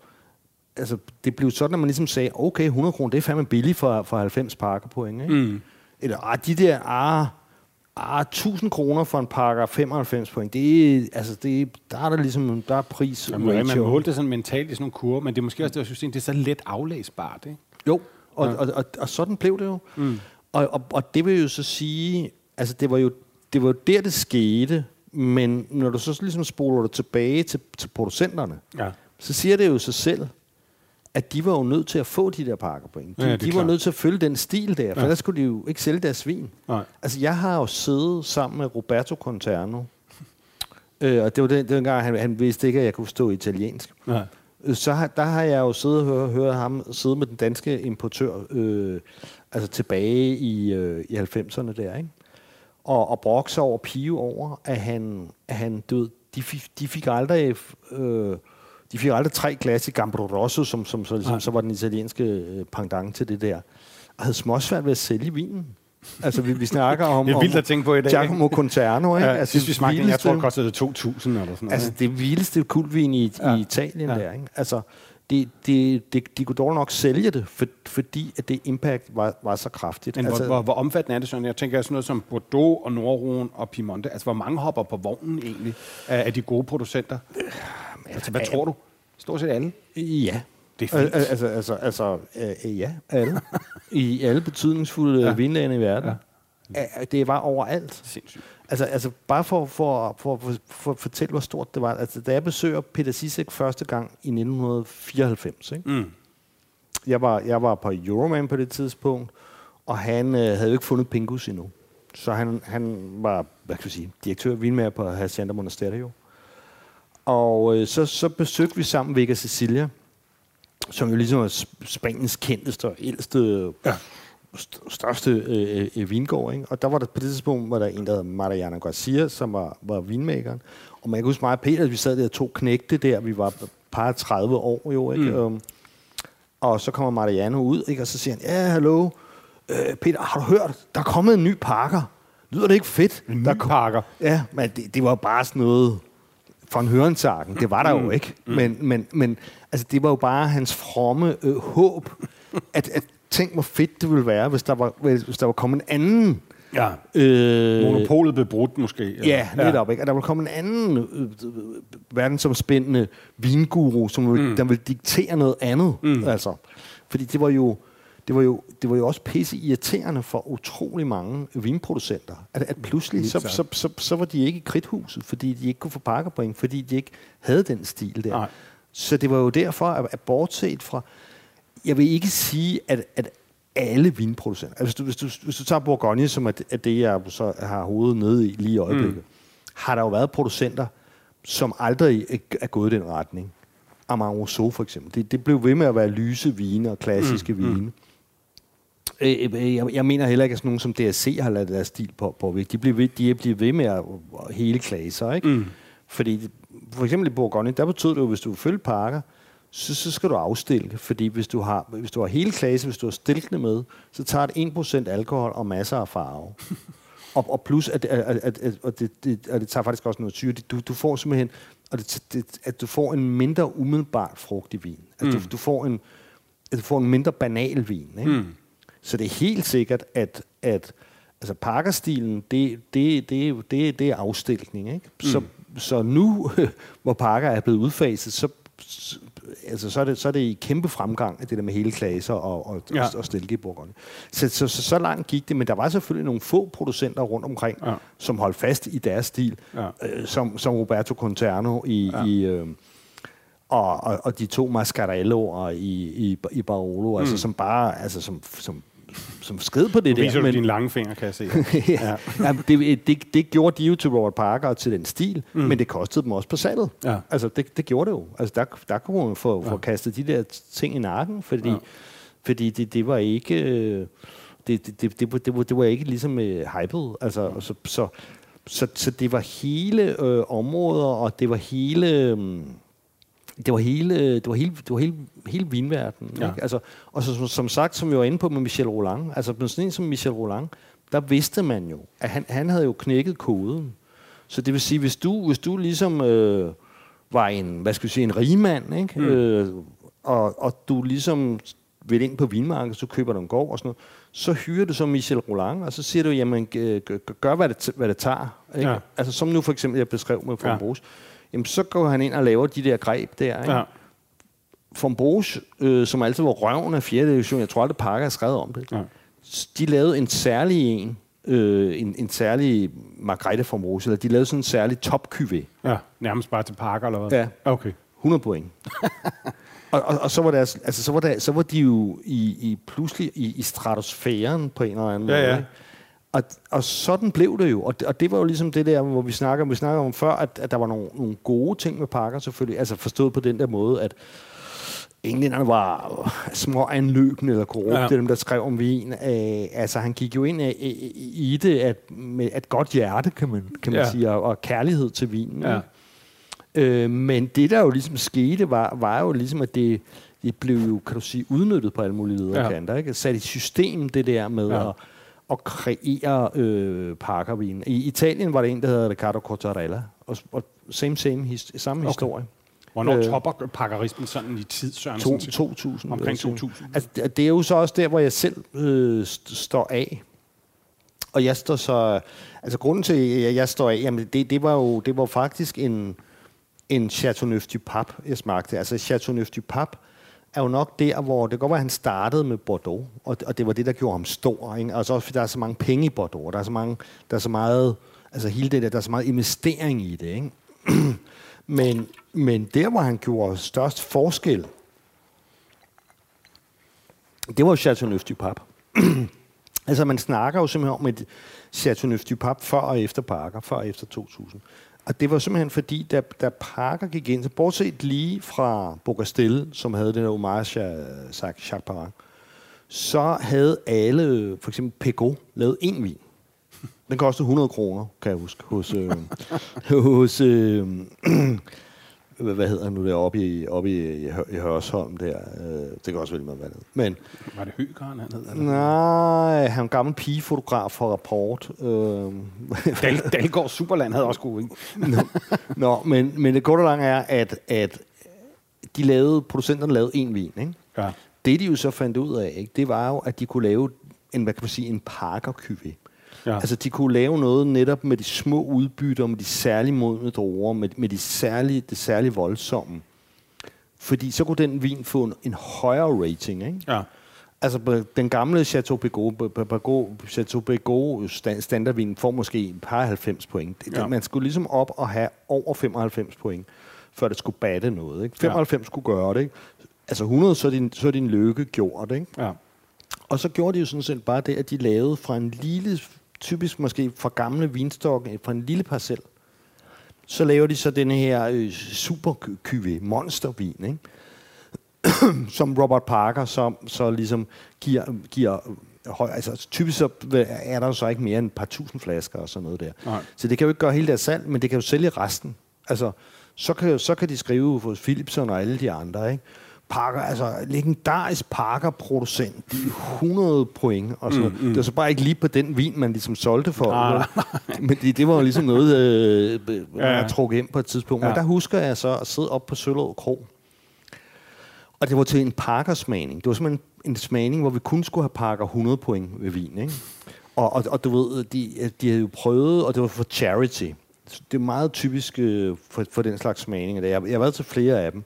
altså, det blev sådan, at man ligesom sagde, okay, 100 kroner, det er fandme billigt for, for 90 pakkerpoeng, ikke? Mm. Eller, ah, de der, ah, Ah, 1000 kroner for en pakke 95 point, det er, altså det, der er der ligesom, der er pris Jamen, man ratio. målte det sådan mentalt i sådan nogle kurver, men det er måske også det system, det er så let aflæsbart, ikke? Jo, og, Ja. ja. og, og, og sådan blev det jo. Mm. Og, og, og det vil jo så sige, altså det var jo, det var jo der, det skete, men når du så ligesom spoler det tilbage til, til producenterne, Ja. så siger det jo sig selv, at de var jo nødt til at få de der pakker point. De, Ja, de var klart. nødt til at følge den stil der, for Ja. ellers skulle de jo ikke sælge deres svin. Nej. Altså, jeg har jo siddet sammen med Roberto Conterno, øh, og det var den, den gang, han, han vidste ikke, at jeg kunne forstå italiensk. Ja. Øh, Så har, der har jeg jo siddet og hørt, hørt ham sidde med den danske importør, øh, altså tilbage i, øh, i 90'erne der, ikke? Og, og brokse over pive over, at han, at han du ved, de, fik, de fik aldrig... Øh, de fik aldrig tre glas i Gambro Rosso, som, som så, ligesom, så var den italienske øh, pendant til det der. Og havde småsvært ved at sælge vinen. Altså, vi, vi snakker om... (laughs) Det er vildt at tænke på i dag, Giacomo Conterno, ikke? Ja, altså, sidst vi smagte den, jeg vildeste- tror, det kostede 2.000 eller sådan noget. Altså, det vildeste kultvin i, Ja. i Italien ja. der, ikke? Altså, det, det, det, de kunne dog nok sælge det, for, fordi at det impact var, var så kraftigt. Men altså, hvor, hvor, hvor omfattende er det sådan? Jeg tænker sådan noget som Bordeaux og Nordrone og Piemonte. Altså, hvor mange hopper på vognen egentlig af, af de gode producenter? Altså, hvad tror du? Stort set alle. Ja. Det er fint. al- Altså, altså, altså øh, ja, alle. I alle betydningsfulde ja. vinlande i verden. Ja. Det var overalt. Sindssygt. Altså, altså bare for, for, for, for, for at fortælle, hvor stort det var. Altså, da jeg besøger Peter Sisek første gang i 1994, ikke? Mm. Jeg, var, jeg var på Euroman på det tidspunkt, og han øh, havde jo ikke fundet Pingus endnu. Så han, han var, hvad kan vi sige, direktør vinmager på Hacienda Monasterio. Og øh, så, så besøgte vi sammen Vega Cecilia, som jo ligesom er Sp- Spaniens kendteste og ældste, Ja. St- største øh, øh, vingård. Ikke? Og der var der på det tidspunkt, var der en, der hed Mariana Garcia, som var, var vinmakeren. Og man kan huske mig og Peter, at vi sad der to knægte der, vi var par 30 år jo, ikke? Mm. Og så kommer Mariano ud, ikke? og så siger han, ja, hallo, øh, Peter, har du hørt, der er kommet en ny pakker. Lyder det ikke fedt? En ny der pakker. Ja, men det, det var bare sådan noget fra en hørensagen. Det var der jo ikke. Mm. Men, men, men altså, det var jo bare hans fromme øh, håb, at, at tænk, hvor fedt det ville være, hvis der var, hvis der var kommet en anden... Ja. Øh, Monopolet blev brudt måske. eller? Ja, netop. Ikke? Og der vil komme en anden øh, øh, verdensomspændende vinguru, som vil, mm. der vil diktere noget andet. Mm. Altså, fordi det var jo det var, jo, det var jo også pisse irriterende for utrolig mange vinproducenter. At, at pludselig, så, så, så, så var de ikke i kridthuset, fordi de ikke kunne få pakkerpoint, fordi de ikke havde den stil der. Nej. Så det var jo derfor, at, at bortset fra... Jeg vil ikke sige, at, at alle vinproducenter... Altså, hvis, du, hvis, du, hvis du tager Bourgogne, som er, er det, jeg så har hovedet nede i lige i øjeblikket, mm. har der jo været producenter, som aldrig er- gået i den retning. Amarone for eksempel. Det, det blev ved med at være lyse vine og klassiske mm. vine. Øh, øh, Jeg, jeg mener heller ikke, at sådan nogen som DSC har lavet deres stil på, på væk. De bliver ved, de er blevet ved med at, hele klaser, ikke? Mm. Fordi for eksempel i Bourgogne, der betød det jo, hvis du vil følge pakker, så, så skal du afstille. Fordi hvis du har, hvis du har hele klasse, hvis du har stilkende med, så tager det 1% alkohol og masser af farve. (laughs) og, og plus, at, at, at, at, og det, det, og det tager faktisk også noget syre. Du, du får simpelthen, og det, det, at du får en mindre umiddelbart frugtig vin. At mm. du, du, får en, at du får en mindre banal vin. Ikke? Mm. Så det er helt sikkert, at, at altså pakkerstilen, det, det, det, det, det er afstilkning. Ikke? Så, så nu, (laughs) hvor pakker er blevet udfaset, så- altså, så, er det, så er det i kæmpe fremgang, det der med hele klaser og, og, Ja. og Bourgogne. Så, så, så, så langt gik det, men der var selvfølgelig nogle få producenter rundt omkring, Ja. ja. som holdt fast i deres stil, Ja. øh, som, som Roberto Conterno i... Ja. i øh, og, og, og de to Mascarelloer i, i, i Barolo, mm. altså som bare, altså som, som, som skred på det Nu der. viser du din lange finger, kan jeg se. (laughs) ja. ja, det, det, det gjorde de jo til Robert Parker og til den stil, mm. men det kostede dem også på salget. Ja. Altså, det, det gjorde det jo. Altså, der, der kunne man få, få kastet de der ting i nakken, fordi, Ja. ja. fordi det, det var ikke... øh, Det, det, det, det, det var ikke ligesom øh, hypet. Altså, så, så, så, så det var hele øh, områder, og det var hele... Øh, det var hele, det var hele, det var hele, hele vinverdenen. Ja. Ikke? Altså, og så, som, som sagt, som vi var inde på med Michel Roland, altså med sådan en som Michel Roland, der vidste man jo, at han, han havde jo knækket koden. Så det vil sige, hvis du, hvis du ligesom øh, var en, hvad skal vi sige, en rigmand, ikke? Mm. Øh, og, og du ligesom vil ind på vinmarkedet, så køber du en gård og sådan noget, så hyrer du så Michel Roland, og så siger du, jamen, gør, gør hvad, det, hvad det tager. Ikke? Ja. Altså, som nu for eksempel, jeg beskrev med Ja. Jamen, så går han ind og laver de der greb der. Ikke? Ja. Fombros, øh, som altid var røven af 4. division, jeg tror aldrig, Parker har skrevet om det. Ja. De lavede en særlig en, øh, en, en særlig Margrethe Fombros, eller de lavede sådan en særlig top -QV. ja. Nærmest bare til Parker, eller hvad? Ja. Okay. 100 point. (laughs) og, og, og så var deres, altså så var der, så var de jo i, i pludselig i, i stratosfæren på en eller anden Ja, måde. ja. ikke? Og, og sådan blev det jo. Og det, og det var jo ligesom det der, hvor vi snakker, vi snakker om før, at, at der var nogle, nogle gode ting med Parker selvfølgelig. Altså forstået på den der måde, at englænderne var små anløbende eller korrupte, Ja. dem der skrev om vin. Øh, altså han gik jo ind i, i, i det at, med et godt hjerte, kan man, kan man Ja. sige, og, og kærlighed til vinen. Ja. Øh, men det, der jo ligesom skete, var, var jo ligesom, at det, det blev jo, kan du sige, udnyttet på alle mulige leder Ja. kanter. Ikke? Sat i system, det der med ja. at, at kreere øh, parkervin. I Italien var der en, der hedder Riccardo Cortarella, og, og same, same, his, samme Okay. historie. Hvornår Øh, topper pakkerismen sådan i tid, Søren? To, Sådan 2000. Omkring vil jeg sige. 2000. Altså, det- det er jo så også der, hvor jeg selv øh, st- står af. Og jeg står så... Altså, grunden til, at jeg står af, jamen, det, det var jo det var faktisk en, en Chateauneuf du Pape, jeg smagte. Altså, Chateauneuf du Pape er jo nok der, hvor det går, godt at han startede med Bordeaux, og, og det var det, der gjorde ham stor. Ikke? Altså også fordi der er så mange penge i Bordeaux, der er så, mange, der er så meget, altså hele det der, der er så meget investering i det. Ikke? (clears throat) men, men der, hvor han gjorde størst forskel, det var jo Chateauneuf du Pape. (clears throat) altså, man snakker jo simpelthen om et Chateauneuf du Pape før og efter Parker, før og efter 2000. Og det var simpelthen fordi, da, da Parker gik ind, så bortset lige fra Bocastel, som havde den der homage af Jacques Parent, så havde alle, for eksempel Pego, lavet en vin. Den kostede 100 kroner, kan jeg huske, hos, øh, (laughs) hos øh, hvad hedder nu der oppe i, oppe i, i, i Hørsholm der. Øh, det kan også være meget, hvad det hedder. Men Var det Høgeren, han hed? eller? nej, han en gammel pigefotograf for Rapport. Øh, Dal, (laughs) Dalgaard Superland havde også gode, ikke? Nå, men, men det korte lange er, at, at de lavede, producenterne lavede en vin, ikke? Ja. Det de jo så fandt ud af, ikke, det var jo, at de kunne lave en, hvad kan man sige, en parker Ja. Altså, de kunne lave noget netop med de små udbytter, med de særlige modne druer, med, med de særlige, det særlige voldsomme. Fordi så kunne den vin få en, en højere rating, ikke? Ja. Altså, den gamle Chateau Pegou, Chateau Pegou stand- standardvin får måske et par 90 point. Ja. Man skulle ligesom op og have over 95 point, før det skulle batte noget. Ikke? 95 ja. skulle gøre det. Ikke? Altså 100, så er, din, så er din lykke gjort. Ikke? Ja. Og så gjorde de jo sådan set bare det, at de lavede fra en lille, typisk måske fra gamle vinstokke, fra en lille parcel, så laver de så denne her øh, super kyve monstervin, ikke? (clears throat) som Robert Parker så, så ligesom giver, giver øh, høj, altså typisk så er der jo så ikke mere end et par tusind flasker og sådan noget der. Nej. Så det kan jo ikke gøre hele deres salg, men det kan jo sælge resten. Altså, så kan, så kan de skrive hos Philipson og alle de andre, ikke? Parker, altså legendarisk er 100 point, og så, mm, mm. det var så bare ikke lige på den vin, man ligesom solgte for. Ah, men det, det var jo ligesom noget, øh, man Ja, ja. trukket ind på et tidspunkt. Ja. Men der husker jeg så at sidde op på Søllerød Kro, og det var til en Parker-smagning. Det var simpelthen en smagning, hvor vi kun skulle have Parker 100 point ved vin, ikke? Og, og, og du ved, de, de havde jo prøvet, og det var for charity. Det er meget typisk øh, for, for den slags smagninger. Jeg, jeg har været til flere af dem,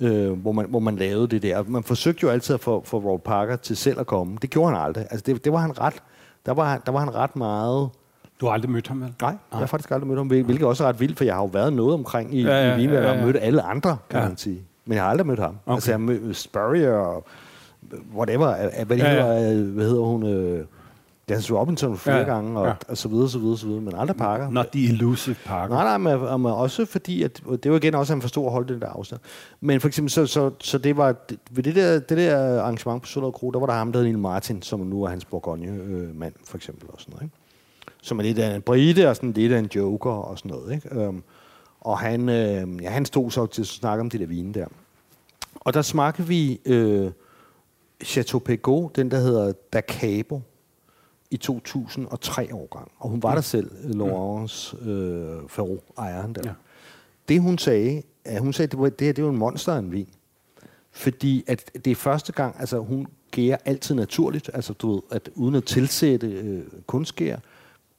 øh, hvor, man, hvor man lavede det der. Man forsøgte jo altid at få, få Robert Parker til selv at komme. Det gjorde han aldrig. Altså, det, det var han ret... Der var, han- der var han ret meget... Du har aldrig mødt ham, vel? Nej, jeg har faktisk aldrig mødt ham, hvil- hvilket også er ret vildt, for jeg har jo været noget omkring i, Ja, ja, ja, ja, i Vinværk ja, og ja. mødt alle andre, kan Ja. man sige. Men jeg har aldrig mødt ham. Okay. Altså, jeg har mødt Spurrier og whatever, øh, hvad, det Ja, ja, ja. hedder, øh, hvad hedder hun, øh, Dennis Robinson flere Ja, gange, og, ja. og så videre, så videre, så videre, men aldrig Parker. Not the elusive Parker. Nej, nej, men, men også fordi, at det var igen også, at han forstod at holde den der afstand. Men for eksempel, så, så, så det var, det- ved det der, det der arrangement på Søllerød Kro, der var der ham, der hed Neil Martin, som nu er hans Bourgogne-mand, for eksempel, og sådan noget, ikke? Som er lidt af en brite, og sådan lidt af en joker, og sådan noget, ikke? Øhm, og han, øh, ja, han stod så til at snakke om det der vine der. Og der smagte vi øh, Chateau Pegou, den der hedder Da Cabo, i 2003 årgang. Og hun var der selv, Laurence øh, Ferro, ejeren der. Ja. Det hun sagde, at hun sagde, at det, var, det her det var en monster af en vin. Fordi at det er første gang, altså hun gære altid naturligt, altså du ved, at uden at tilsætte øh, kunstgær,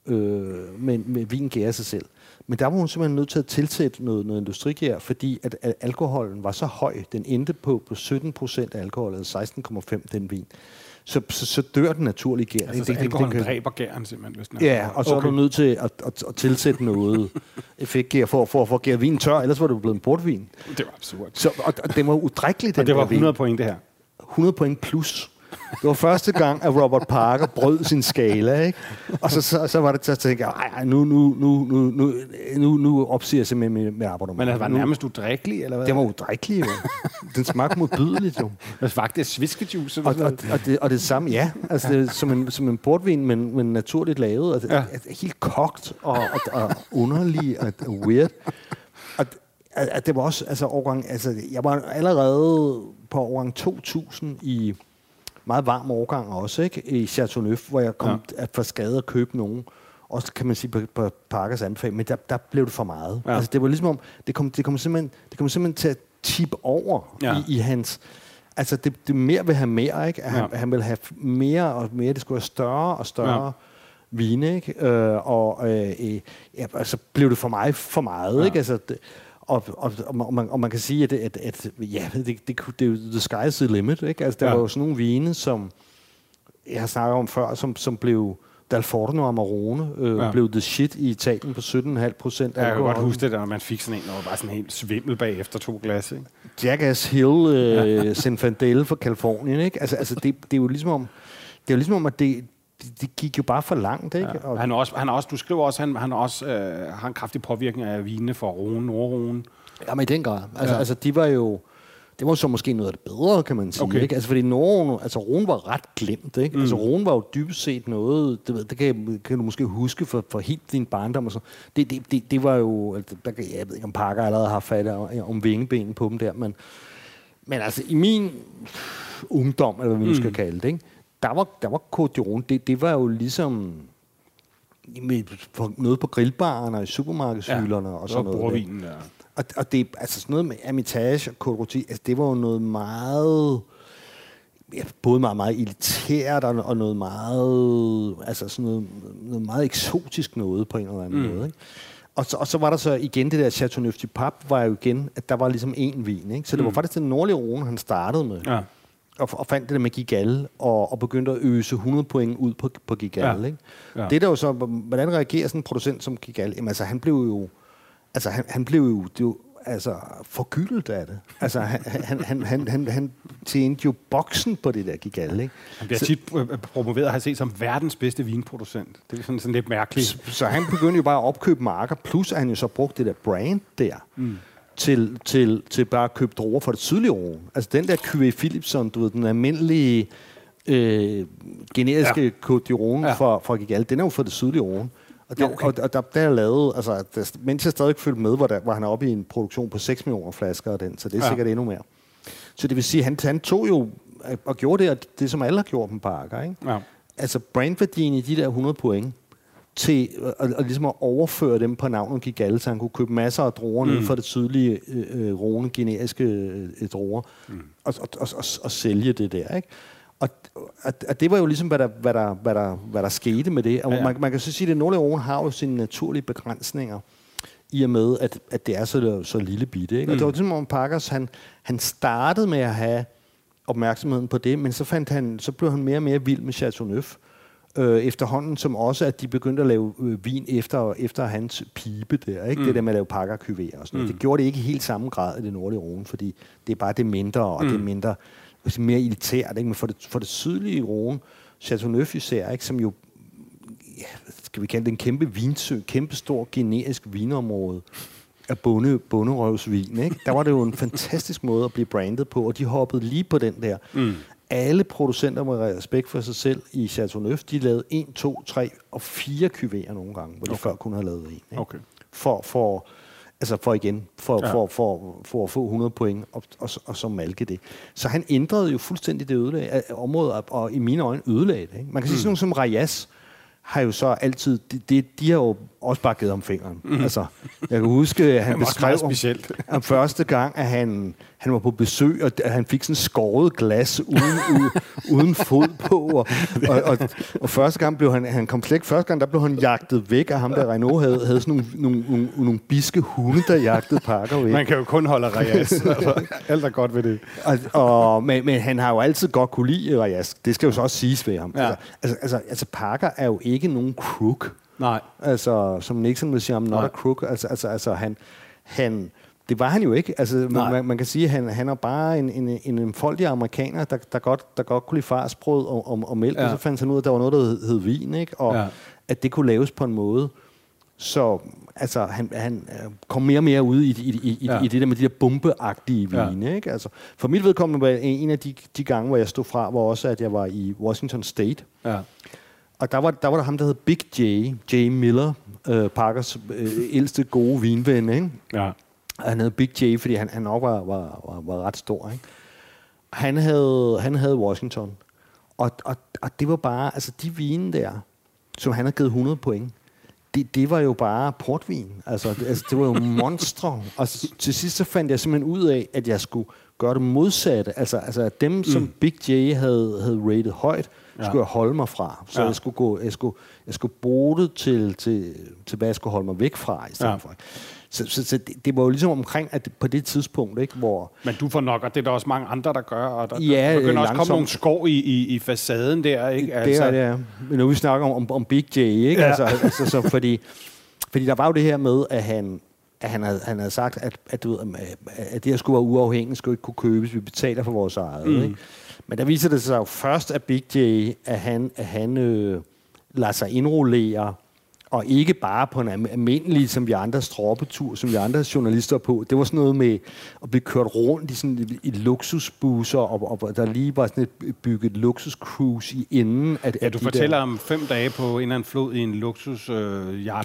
øh, men med vin gærer sig selv. Men der var hun simpelthen nødt til at tilsætte noget, noget industrigær, fordi at, at alkoholen var så høj. Den endte på, på 17 procent af alkohol, eller 16,5 den vin. Så, så, så dør den naturlige gær. Altså, det, det, det, det dræber gæren simpelthen, hvis den er Ja, og så okay. er du nødt til at, at, at tilsætte noget (laughs) effektgær for, for, for at gære vin tør, ellers var det blevet en portvin. Det var absurd. Så, og, og det var udrækkeligt, den Og det var 100 point, det her. 100 point plus. Det var første gang, at Robert Parker brød sin skala, ikke? Og så, så, så var det til at tænke, ej, nu, nu, nu, nu, nu, nu, nu opsiger jeg simpelthen med, med abonnement. Men det var nærmest udrikkelig, eller hvad? Det var udrikkelig, jo. Den smagte modbydeligt, jo. Det smagte sviskejuice. Og, og, og, det, og det samme, ja. Altså, det, som, en, som en portvin, men, men naturligt lavet. Altså, ja. Helt kogt og, og, og underlig og, og weird. Og, at det var også, altså, overgang, altså, jeg var allerede på overgang 2000 i meget varm årgang også, ikke? I Chateauneuf, hvor jeg kom ja. at for skade at købe nogen. Også kan man sige på, på Parkers anbefaling, men der, der blev det for meget. Ja. Altså, det var ligesom om, det kom, det kom, simpelthen, det kom simpelthen til at tippe over ja. i, i hans... Altså, det, det mere vil have mere, ikke? At han, ja. han vil have mere og mere. Det skulle være større og større ja. vine, ikke? Øh, og øh, øh, ja, altså, blev det for mig for meget, ja. ikke? Altså, det, og, og, og, man, og man kan sige, at, at, at ja, det, det, det, er jo the sky's the limit. Ikke? Altså, der ja. var jo sådan nogle vine, som jeg har snakket om før, som, som blev Dalforno og Amarone øh, ja. blev the shit i Italien på 17,5 procent. Jeg kan godt huske det, der man fik sådan en, og var sådan helt svimmel bag efter to glas. Ikke? Jackass Hill, øh, Zinfandel fra Kalifornien. Ikke? Altså, altså det, det, er jo ligesom om, det er jo ligesom om, at det, det, det gik jo bare for langt, ikke? Ja. Og han er også, han er også, du skriver også, han, han er også øh, har en kraftig påvirkning af vinene for Rune, Nordrone. men i den grad. Altså, ja. altså, de var jo... Det var så måske noget af det bedre, kan man sige. Okay. Ikke? Altså, fordi Norden, altså Rune var ret glemt. Ikke? Mm. Altså, Rune var jo dybest set noget, det, ved, det kan, kan du måske huske for, for helt din barndom. Og så. Det, det, det, det var jo, altså, der, jeg ved ikke, om Parker allerede har fat om, om vingebenen på dem der, men, men altså, i min ungdom, eller hvad vi mm. skal kalde det, ikke? Der var, der var Côte d'Iron, det, det var jo ligesom med, på, noget på grillbaren og i supermarkedshylderne ja, og sådan noget. Vinen, ja. Og, og det, altså sådan noget med Amitage og Côte altså det var jo noget meget ja, både meget, meget elitært og, og noget meget, altså sådan noget, noget meget eksotisk noget på en eller anden mm. måde. Ikke? Og så, og så var der så igen det der Chateauneuf du Pape, var jo igen, at der var ligesom én vin. Ikke? Så det mm. var faktisk den nordlige Rhone, han startede med. Ja og, og fandt det der med Gigal, og, og begyndte at øse 100 point ud på, på Gigal. Ja. Ikke? Ja. Det der jo så, hvordan reagerer sådan en producent som Gigal? Jamen altså, han blev jo, altså han, han blev jo, det jo altså, forgyldet af det. Altså, han, han, han, han, han, han tjente jo boksen på det der Gigal, ikke? Han bliver så, tit promoveret, har set som verdens bedste vinproducent. Det er sådan, sådan lidt mærkeligt. Så, så han begyndte jo bare at opkøbe marker, plus at han jo så brugte det der brand der. Mm til, til, til bare at købe droger fra det sydlige Rhone. Altså den der Cuvée Philipson, du ved, den almindelige øh, generiske ja. Côte d'Iron ja. fra, fra Gigal, den er jo fra det sydlige Rhone. Og, det, okay. og, og der, der er lavet, altså, der, mens jeg stadig følte med, hvor, der, hvor han er oppe i en produktion på 6 millioner flasker af den, så det er ja. sikkert endnu mere. Så det vil sige, han, han tog jo og gjorde det, det som alle har gjort på Parker, ikke? Ja. Altså brandværdien i de der 100 point, til at, at, ligesom at overføre dem på navnet Gigal, så han kunne købe masser af droger mm. ned fra det sydlige øh, øh rone generiske øh, droger, mm. og, og, og, og, og sælge det der. Ikke? Og, og, og det var jo ligesom, hvad der, hvad der, hvad der, hvad der skete med det. Og ja, ja. Man, man kan så sige, at nogle af har jo sine naturlige begrænsninger i og med, at, at det er så, så lille bitte. Ikke? Mm. Og det var ligesom om Parkers, han, han startede med at have opmærksomheden på det, men så, fandt han, så blev han mere og mere vild med Chateauneuf øh, efterhånden, som også, at de begyndte at lave øh, vin efter, efter hans pibe der, ikke? Mm. Det der med at lave pakker og sådan mm. Det gjorde det ikke i helt samme grad i det nordlige Rhone, fordi det er bare det mindre, og mm. det er mindre, mere elitært, ikke? Men for det, for det sydlige Rhone, Chateauneuf især, ikke? som jo ja, skal vi kalde det en kæmpe vinsø, kæmpe stor generisk vinområde af bonde, bonderøvsvin. Ikke? Der var det jo en fantastisk måde at blive brandet på, og de hoppede lige på den der. Mm alle producenter med respekt for sig selv i Chateauneuf, de lavede 1, 2, 3 og 4 kuvéer nogle gange, hvor de okay. før kun havde lavet en. Ikke? Okay. For, for, altså for igen, for, ja. for, for, for at få 100 point, og, og, og så malke det. Så han ændrede jo fuldstændig det ødelag, af området, og i mine øjne ødelagde det. Ikke? Man kan sige mm. sådan noget som Rayas, har jo så altid, de, de, de har jo også bare givet ham fingeren. Mm. Altså, jeg kan huske, at han beskrev meget om, specielt. om første gang, at han, han var på besøg, og at han fik sådan skåret glas uden, uden, uden fod på. Og, og, og, og, første gang blev han, han kom slet første gang, der blev han jagtet væk af ham, der Renault havde, havde sådan nogle, nogle, nogle, nogle biske hunde, der jagtede Parker væk. Man kan jo kun holde Reyes. (laughs) altså, alt er godt ved det. Og, og, men, men han har jo altid godt kunne lide Reyes. Det skal jo så også siges ved ham. Ja. Altså, altså, altså, altså, Parker er jo ikke nogen crook. Nej. Altså, som Nixon vil sige, I'm not Nej. a crook. Altså, altså, altså han, han, det var han jo ikke. Altså, man, man kan sige, at han, han er bare en, en, en enfoldig amerikaner, der, der, godt, der godt kunne lide farsbrød og, og, og mælk, Ja. ja. og så fandt han ud af, at der var noget, der hed, hed vin, ikke? og Ja. ja. at det kunne laves på en måde, så altså, han, han øh, kom mere og mere ud i, i, i, i, Ja. ja. i det der med de der bombeagtige Ja. vine. Ikke? Altså, for mit vedkommende var en af de, de gange, hvor jeg stod fra, var også, at jeg var i Washington State, Ja. Og der var, der var der ham, der hed Big J, J. Miller, øh, Parkers øh, ældste gode vinven, ikke? Ja. Og han hed Big J, fordi han, han nok var, var, var, var ret stor, ikke? Han havde, han havde Washington. Og, og, og det var bare, altså de vine der, som han havde givet 100 point, det, det var jo bare portvin. Altså, det, altså, det var jo (laughs) monstre. Og til sidst så fandt jeg simpelthen ud af, at jeg skulle gøre det modsatte. Altså, altså dem, som Big J havde, havde rated højt, Ja. ja. skulle jeg holde mig fra. Så Ja. ja. jeg skulle gå, jeg skulle, jeg skulle bruge det til, til, til, hvad jeg skulle holde mig væk fra i stedet Ja. ja. for. Så, så, så det, det var jo ligesom omkring, at det, på det tidspunkt, ikke, hvor... Men du får nok, og det er der også mange andre, der gør. Og der, Ja, der begynder også at komme nogle skår i, i, i facaden der, ikke? Altså, det er det, er. Men nu vi snakker om, om, om Big J, ikke? Ja. Ja. Altså, altså, så fordi, fordi der var jo det her med, at han, at han, havde, han havde sagt, at, at, du ved, at det her skulle være uafhængigt, skulle ikke kunne købes, vi betaler for vores eget. Mm. Ikke? Men der viser det sig jo først, at Big J, at han, at han øh, lader sig indrullere, og ikke bare på en alm- almindelig, som vi andre stroppetur, som vi andre journalister er på. Det var sådan noget med at blive kørt rundt i, sådan, i luksusbusser, og, og der lige var sådan et bygget luksuscruise i enden. Af, Ja, du de fortæller der, om fem dage på en eller anden flod i en luksus øh,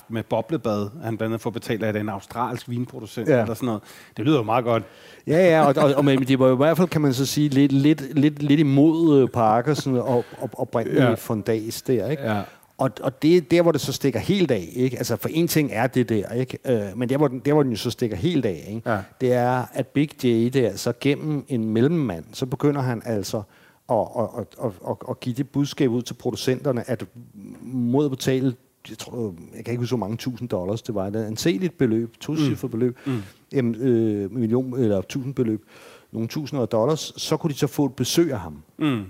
med boblebad. Han blandt andet får betalt af en australsk vinproducent ja. Eller sådan noget. Det lyder jo meget godt. Ja, ja, og, og, og men det var jo i hvert fald, kan man så sige, lidt, lidt, lidt, lidt imod øh, Parker sådan, og, og, og bringe Ja. ja. fundas der, ikke? Ja. Og, og det er der, hvor det så stikker helt af, ikke? Altså, for en ting er det der, ikke? Øh, men der hvor, den, der, hvor den jo så stikker helt af, ikke? Ja. Det er, at Big J der, så gennem en mellemmand, så begynder han altså at, at, at, at, at, give det budskab ud til producenterne, at mod at betale jeg tror, jeg kan ikke huske, hvor mange tusind dollars det var. Det er en beløb, to mm. beløb, mm. Jamen, øh, million eller tusind beløb, nogle tusinder af dollars, så kunne de så få et besøg af ham. Mm.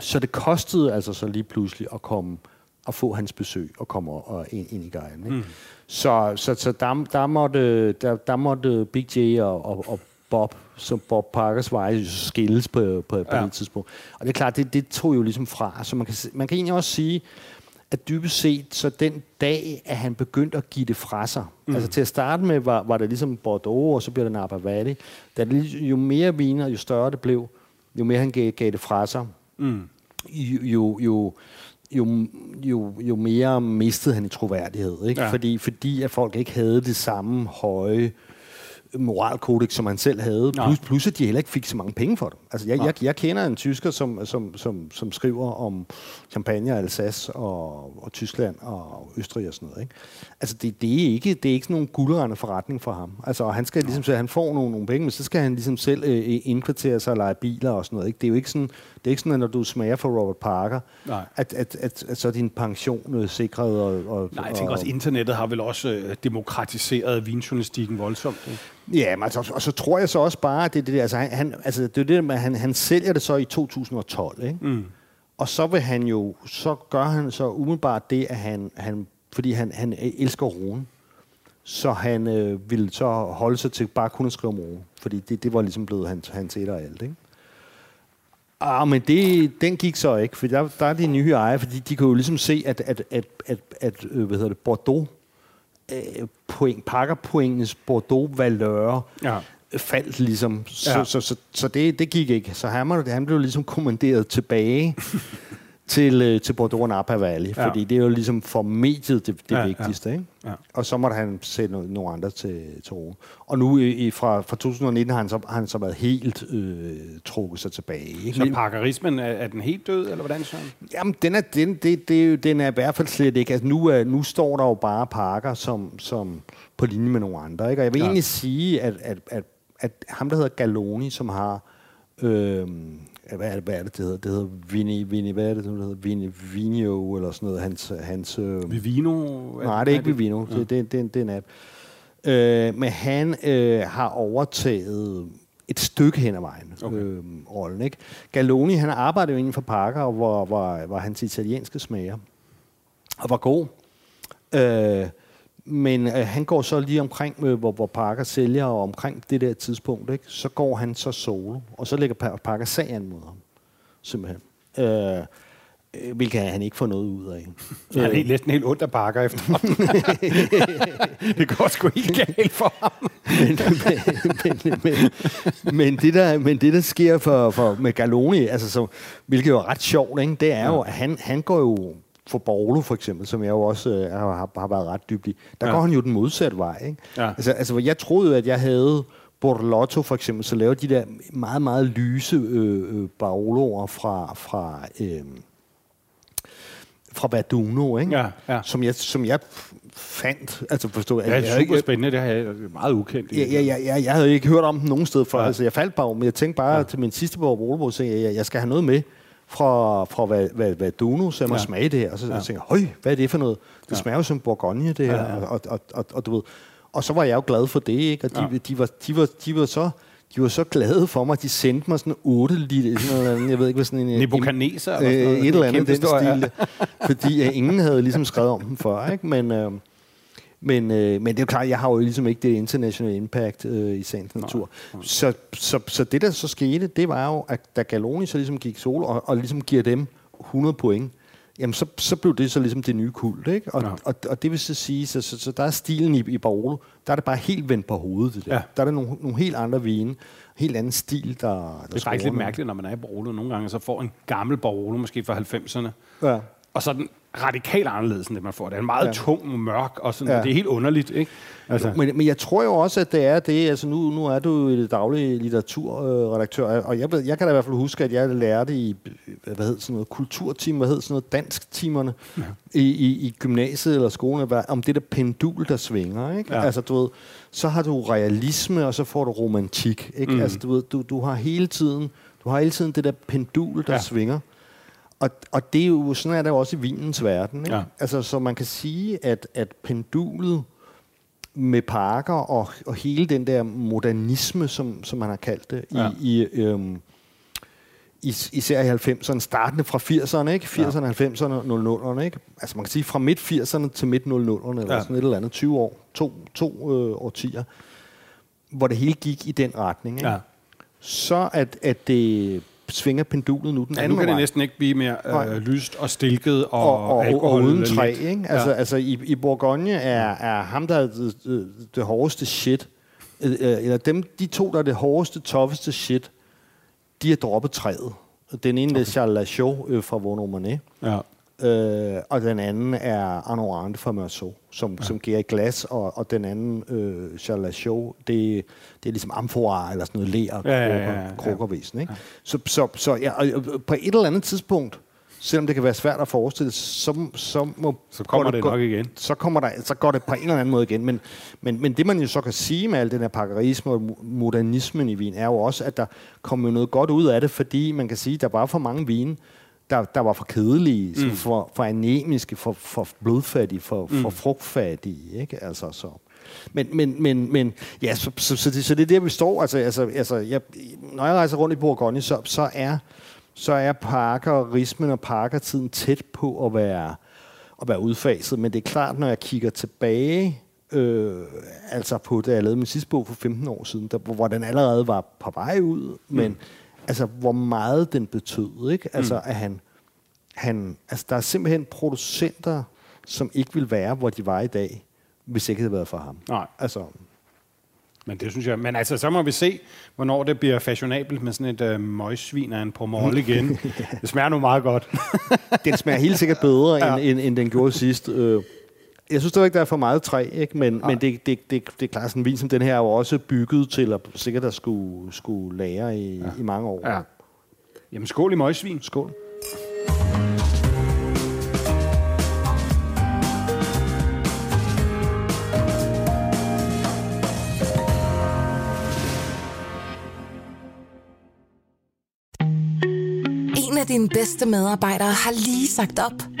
Så det kostede altså så lige pludselig at komme og få hans besøg og komme og, og ind, ind i guiden. Ikke? Mm. Så, så, så der, der, måtte, der, der måtte Big J og, og, og Bob, som Bob Parkers veje, skilles på, på, på Ja. det tidspunkt. Og det er klart, det, det tog jo ligesom fra. Så man kan, man kan egentlig også sige, at dybest set, så den dag, at han begyndte at give det fra sig, mm. altså til at starte med, var, var det ligesom Bordeaux, og så blev det Napa Valley. Da det, jo mere viner, jo større det blev, jo mere han gav, gav det fra sig, Mm. jo, jo, jo, jo, jo, jo mere mistede han i troværdighed. Ikke? Ja. Fordi, fordi at folk ikke havde det samme høje moralkodex, som han selv havde. Plus, plus at de heller ikke fik så mange penge for det. Altså, jeg, Nej. jeg, jeg kender en tysker, som, som, som, som skriver om Champagne, Alsace og, og Tyskland og Østrig og sådan noget. Ikke? Altså, det, det, er ikke, det er ikke sådan nogen guldrende forretning for ham. Altså, og han skal ligesom at han får nogle, nogle penge, men så skal han ligesom selv øh, indkvartere sig og lege biler og sådan noget. Ikke? Det er jo ikke sådan, det er ikke sådan, at når du smager for Robert Parker, Nej. at, at, at, at, så er din pension øh, sikret. Og, og, Nej, jeg tænker og, også, internettet har vel også øh, demokratiseret vinjournalistikken voldsomt. Ikke? Ja, men altså, og så tror jeg så også bare, at det, det, der, altså, han- altså, det er det der med, at han, han sælger det så i 2012, ikke? Mm. Og så vil han jo, så gør han så umiddelbart det, at han, han fordi han, han elsker Rune, så han øh, ville så holde sig til bare kun at skrive om Rune, fordi det, det var ligesom blevet hans, hans et og alt, ikke? Ah, men det, den gik så ikke, for der, der er de nye ejere, fordi de kan jo ligesom se, at, at, at, at, at øh, hvad hedder det, Bordeaux, øh, point, pakkerpointenes Bordeaux-valør Ja. faldt ligesom. Så, Ja. ja. så, så, så det, det gik ikke. Så han, må- han blev ligesom kommanderet tilbage (laughs) til, øh, til Bordeaux Napa Valley, Ja. fordi det er jo ligesom for mediet det, det Ja, ja, ja. vigtigste. Ikke? Ja. Og så måtte han sætte no- nogle andre til, til ro. Og nu i, fra, fra 2019 har han så, har han så været helt øh, trukket sig tilbage. Ikke? Så Men- parkerismen, er, er den helt død, eller hvordan, Søren? Jamen, den er, den, det, det, den er i hvert fald slet ikke. Altså, nu, er, nu står der jo bare parker som, som på linje med nogle andre. Ikke? Og jeg vil ja. egentlig sige, at, at, at, at ham, der hedder Galoni, som har... Øh, hvad, er det, hvad er det, det hedder? Det hedder Vini, Vini, hvad er det, det hedder? Vini, Vinio, eller sådan noget. Hans, hans, øh, Vivino? Nej, det er ikke Vivino. Ja. Det, det, det, det er en app. Øh, men han øh, har overtaget et stykke hen ad vejen, Okay. øh, rollen. Ikke? Galoni, han arbejdede jo inden for Parker, hvor, hvor, hvor hans italienske smager og var god. Øh, men øh, han går så lige omkring, øh, hvor, hvor Parker sælger, og omkring det der tidspunkt, ikke? så går han så solo, og så lægger Pa- Parker sag an mod ham, simpelthen. Øh, øh, hvilket han ikke får noget ud af. (laughs) Han er helt, næsten helt ondt af pakker efter. (laughs) det går sgu helt galt for ham. men, men, men, men, det der, men det, der sker for, for med Galoni, altså, så, hvilket jo er ret sjovt, ikke? det er jo, at han, han går jo for Borlo for eksempel, som jeg jo også øh, har, har været ret dybt i, der Ja. ja. går han jo den modsatte vej. Ikke? Ja. Altså, altså, jeg troede at jeg havde Borlotto for eksempel, så laver de der meget, meget lyse øh, øh, Baroloer fra, fra, øh, fra Verduno, ikke? Ja, ja. Som, jeg, som jeg fandt, altså forstå, Det er super spændende, det er meget ukendt. Ja, ja, ja, ja, jeg havde ikke hørt om den nogen sted før. Ja. Ja. Altså, jeg faldt bare om, men jeg tænkte bare ja. til min sidste bog, Volvo, så jeg, jeg skal have noget med fra, fra hvad, hvad, hvad Duno, så jeg må Ja. smage det her. Og så Ja. jeg, høj, hvad er det for noget? Det Ja. smager jo som Bourgogne, det her. Ja, ja. Og, og, og, og, du ved, og så var jeg jo glad for det, ikke? Og de, Ja. de, var, de, var, de var så de var så glade for mig, de sendte mig sådan 8 liter, sådan noget, andet, jeg ved ikke, hvad sådan en... Nebuchadnezzar eller sådan øh, noget. et eller andet den stil. Fordi øh, ingen havde ligesom skrevet om dem før, ikke? Men, øh, men, øh, men det er jo klart, jeg har jo ligesom ikke det internationale impact øh, i sagens natur. Så, så, så det, der så skete, det var jo, at da Galoni så ligesom gik solo og, og ligesom giver dem 100 point, jamen så, så blev det så ligesom det nye kult, ikke? Og, Ja. og, og det vil så sige, så, så, så der er stilen i, i Barolo, der er det bare helt vendt på hovedet, det der. Ja. Der er der nogle, nogle helt andre vine, helt anden stil, der, der Det er faktisk lidt mærkeligt, når man er i Barolo nogle gange, så får en gammel Barolo, måske fra 90'erne, Ja. og så den radikalt anderledes, end det man får. Det er meget ja. Tung og mørk, og sådan, ja. Det er helt underligt, ikke? Altså, Men, men jeg tror jo også, at det er det. Altså nu, nu er du jo i det daglige litteraturredaktør, og jeg, ved, jeg kan da i hvert fald huske, at jeg lærte i hvad hed sådan noget, kulturteam, hvad hed sådan noget, dansktimerne ja. i, i, i gymnasiet eller skolen, hvad- om det der pendul, der svinger. Ikke? Ja. Altså, du ved, så har du realisme, og så får du romantik. Ikke? Mm. Altså, du, ved, du, du har hele tiden du har hele tiden det der pendul, der ja. svinger. Og, og det er jo, sådan er det jo også i vinens verden. Ikke? Ja. Altså, så man kan sige, at, at pendulet med parker og, og hele den der modernisme, som, som man har kaldt det, Ja. ja. i, i, øhm, is, især i 90'erne, startende fra 80'erne, ikke? 80'erne, 90'erne, 00'erne, ikke? Altså man kan sige fra midt 80'erne til midt 00'erne, eller Ja. ja. sådan et eller andet, 20 år, to, to øh, årtier, hvor det hele gik i den retning, ikke? ja. Så at, at det svinger pendulet nu den Ja, anden nu kan det vej. næsten ikke blive mere øh, lyst og stilket og, og, og, og, uden træ, ikke? Altså, Ja. altså i, i Bourgogne er, er ham, der er det, det, hårdeste shit, øh, øh, eller dem, de to, der er det hårdeste, tougheste shit, de har droppet træet. Den ene okay. er Charles Lachaud øh, fra Vaughn Monet, Ja. Øh, og den anden er Arnaud Arndt fra Meursault, som, ja. som giver glas, og, og den anden, øh, Charles Lachaud, det, det er ligesom amfora eller sådan noget ler, Ja, ja, ja, ja, ja. krukkervæsen. Ikke? Så, så, så ja, og, og på et eller andet tidspunkt, selvom det kan være svært at forestille, så, så, må, Så kommer går det går- nok igen. Så, kommer der, så går det på en eller anden måde igen. Men, men, men det, man jo så kan sige med al den her pakkerisme og mo- modernismen i vin, er jo også, at der kommer noget godt ud af det, fordi man kan sige, at der var for mange vine, der, der var for kedelige, mm. for, for anemiske, for, for blodfattige, for, mm. for frugtfattige. Ikke? Altså, så. Men, men, men, men ja, så, så, så, det, så det er der, vi står. Altså, altså, altså, jeg, når jeg rejser rundt i Bourgogne, så, så er så er parkerismen og parkertiden tæt på at være, at være udfaset. Men det er klart, når jeg kigger tilbage, øh, altså på da jeg lavede min sidste bog for 15 år siden, der, hvor den allerede var på vej ud, men altså hvor meget den betød, ikke? Altså at han, han, altså der er simpelthen producenter, som ikke vil være, hvor de var i dag, hvis ikke det havde været for ham. Nej. Altså, Men det synes jeg, men altså, så må vi se, hvornår det bliver fashionabelt med sådan et øh, møgsvin af en pomol (laughs) igen. det smager nu meget godt. (laughs) den smager helt sikkert bedre, ja. end, end, end den gjorde sidst. Øh, jeg synes ikke, der er for meget træ, ikke? men, men det, det, det, det er klart, sådan en vin som den her er jo også bygget til at sikkert at skulle, skulle lære i, ja. i mange år. Ja. Jamen skål i møgsvin. Skål. En af dine bedste medarbejdere har lige sagt op.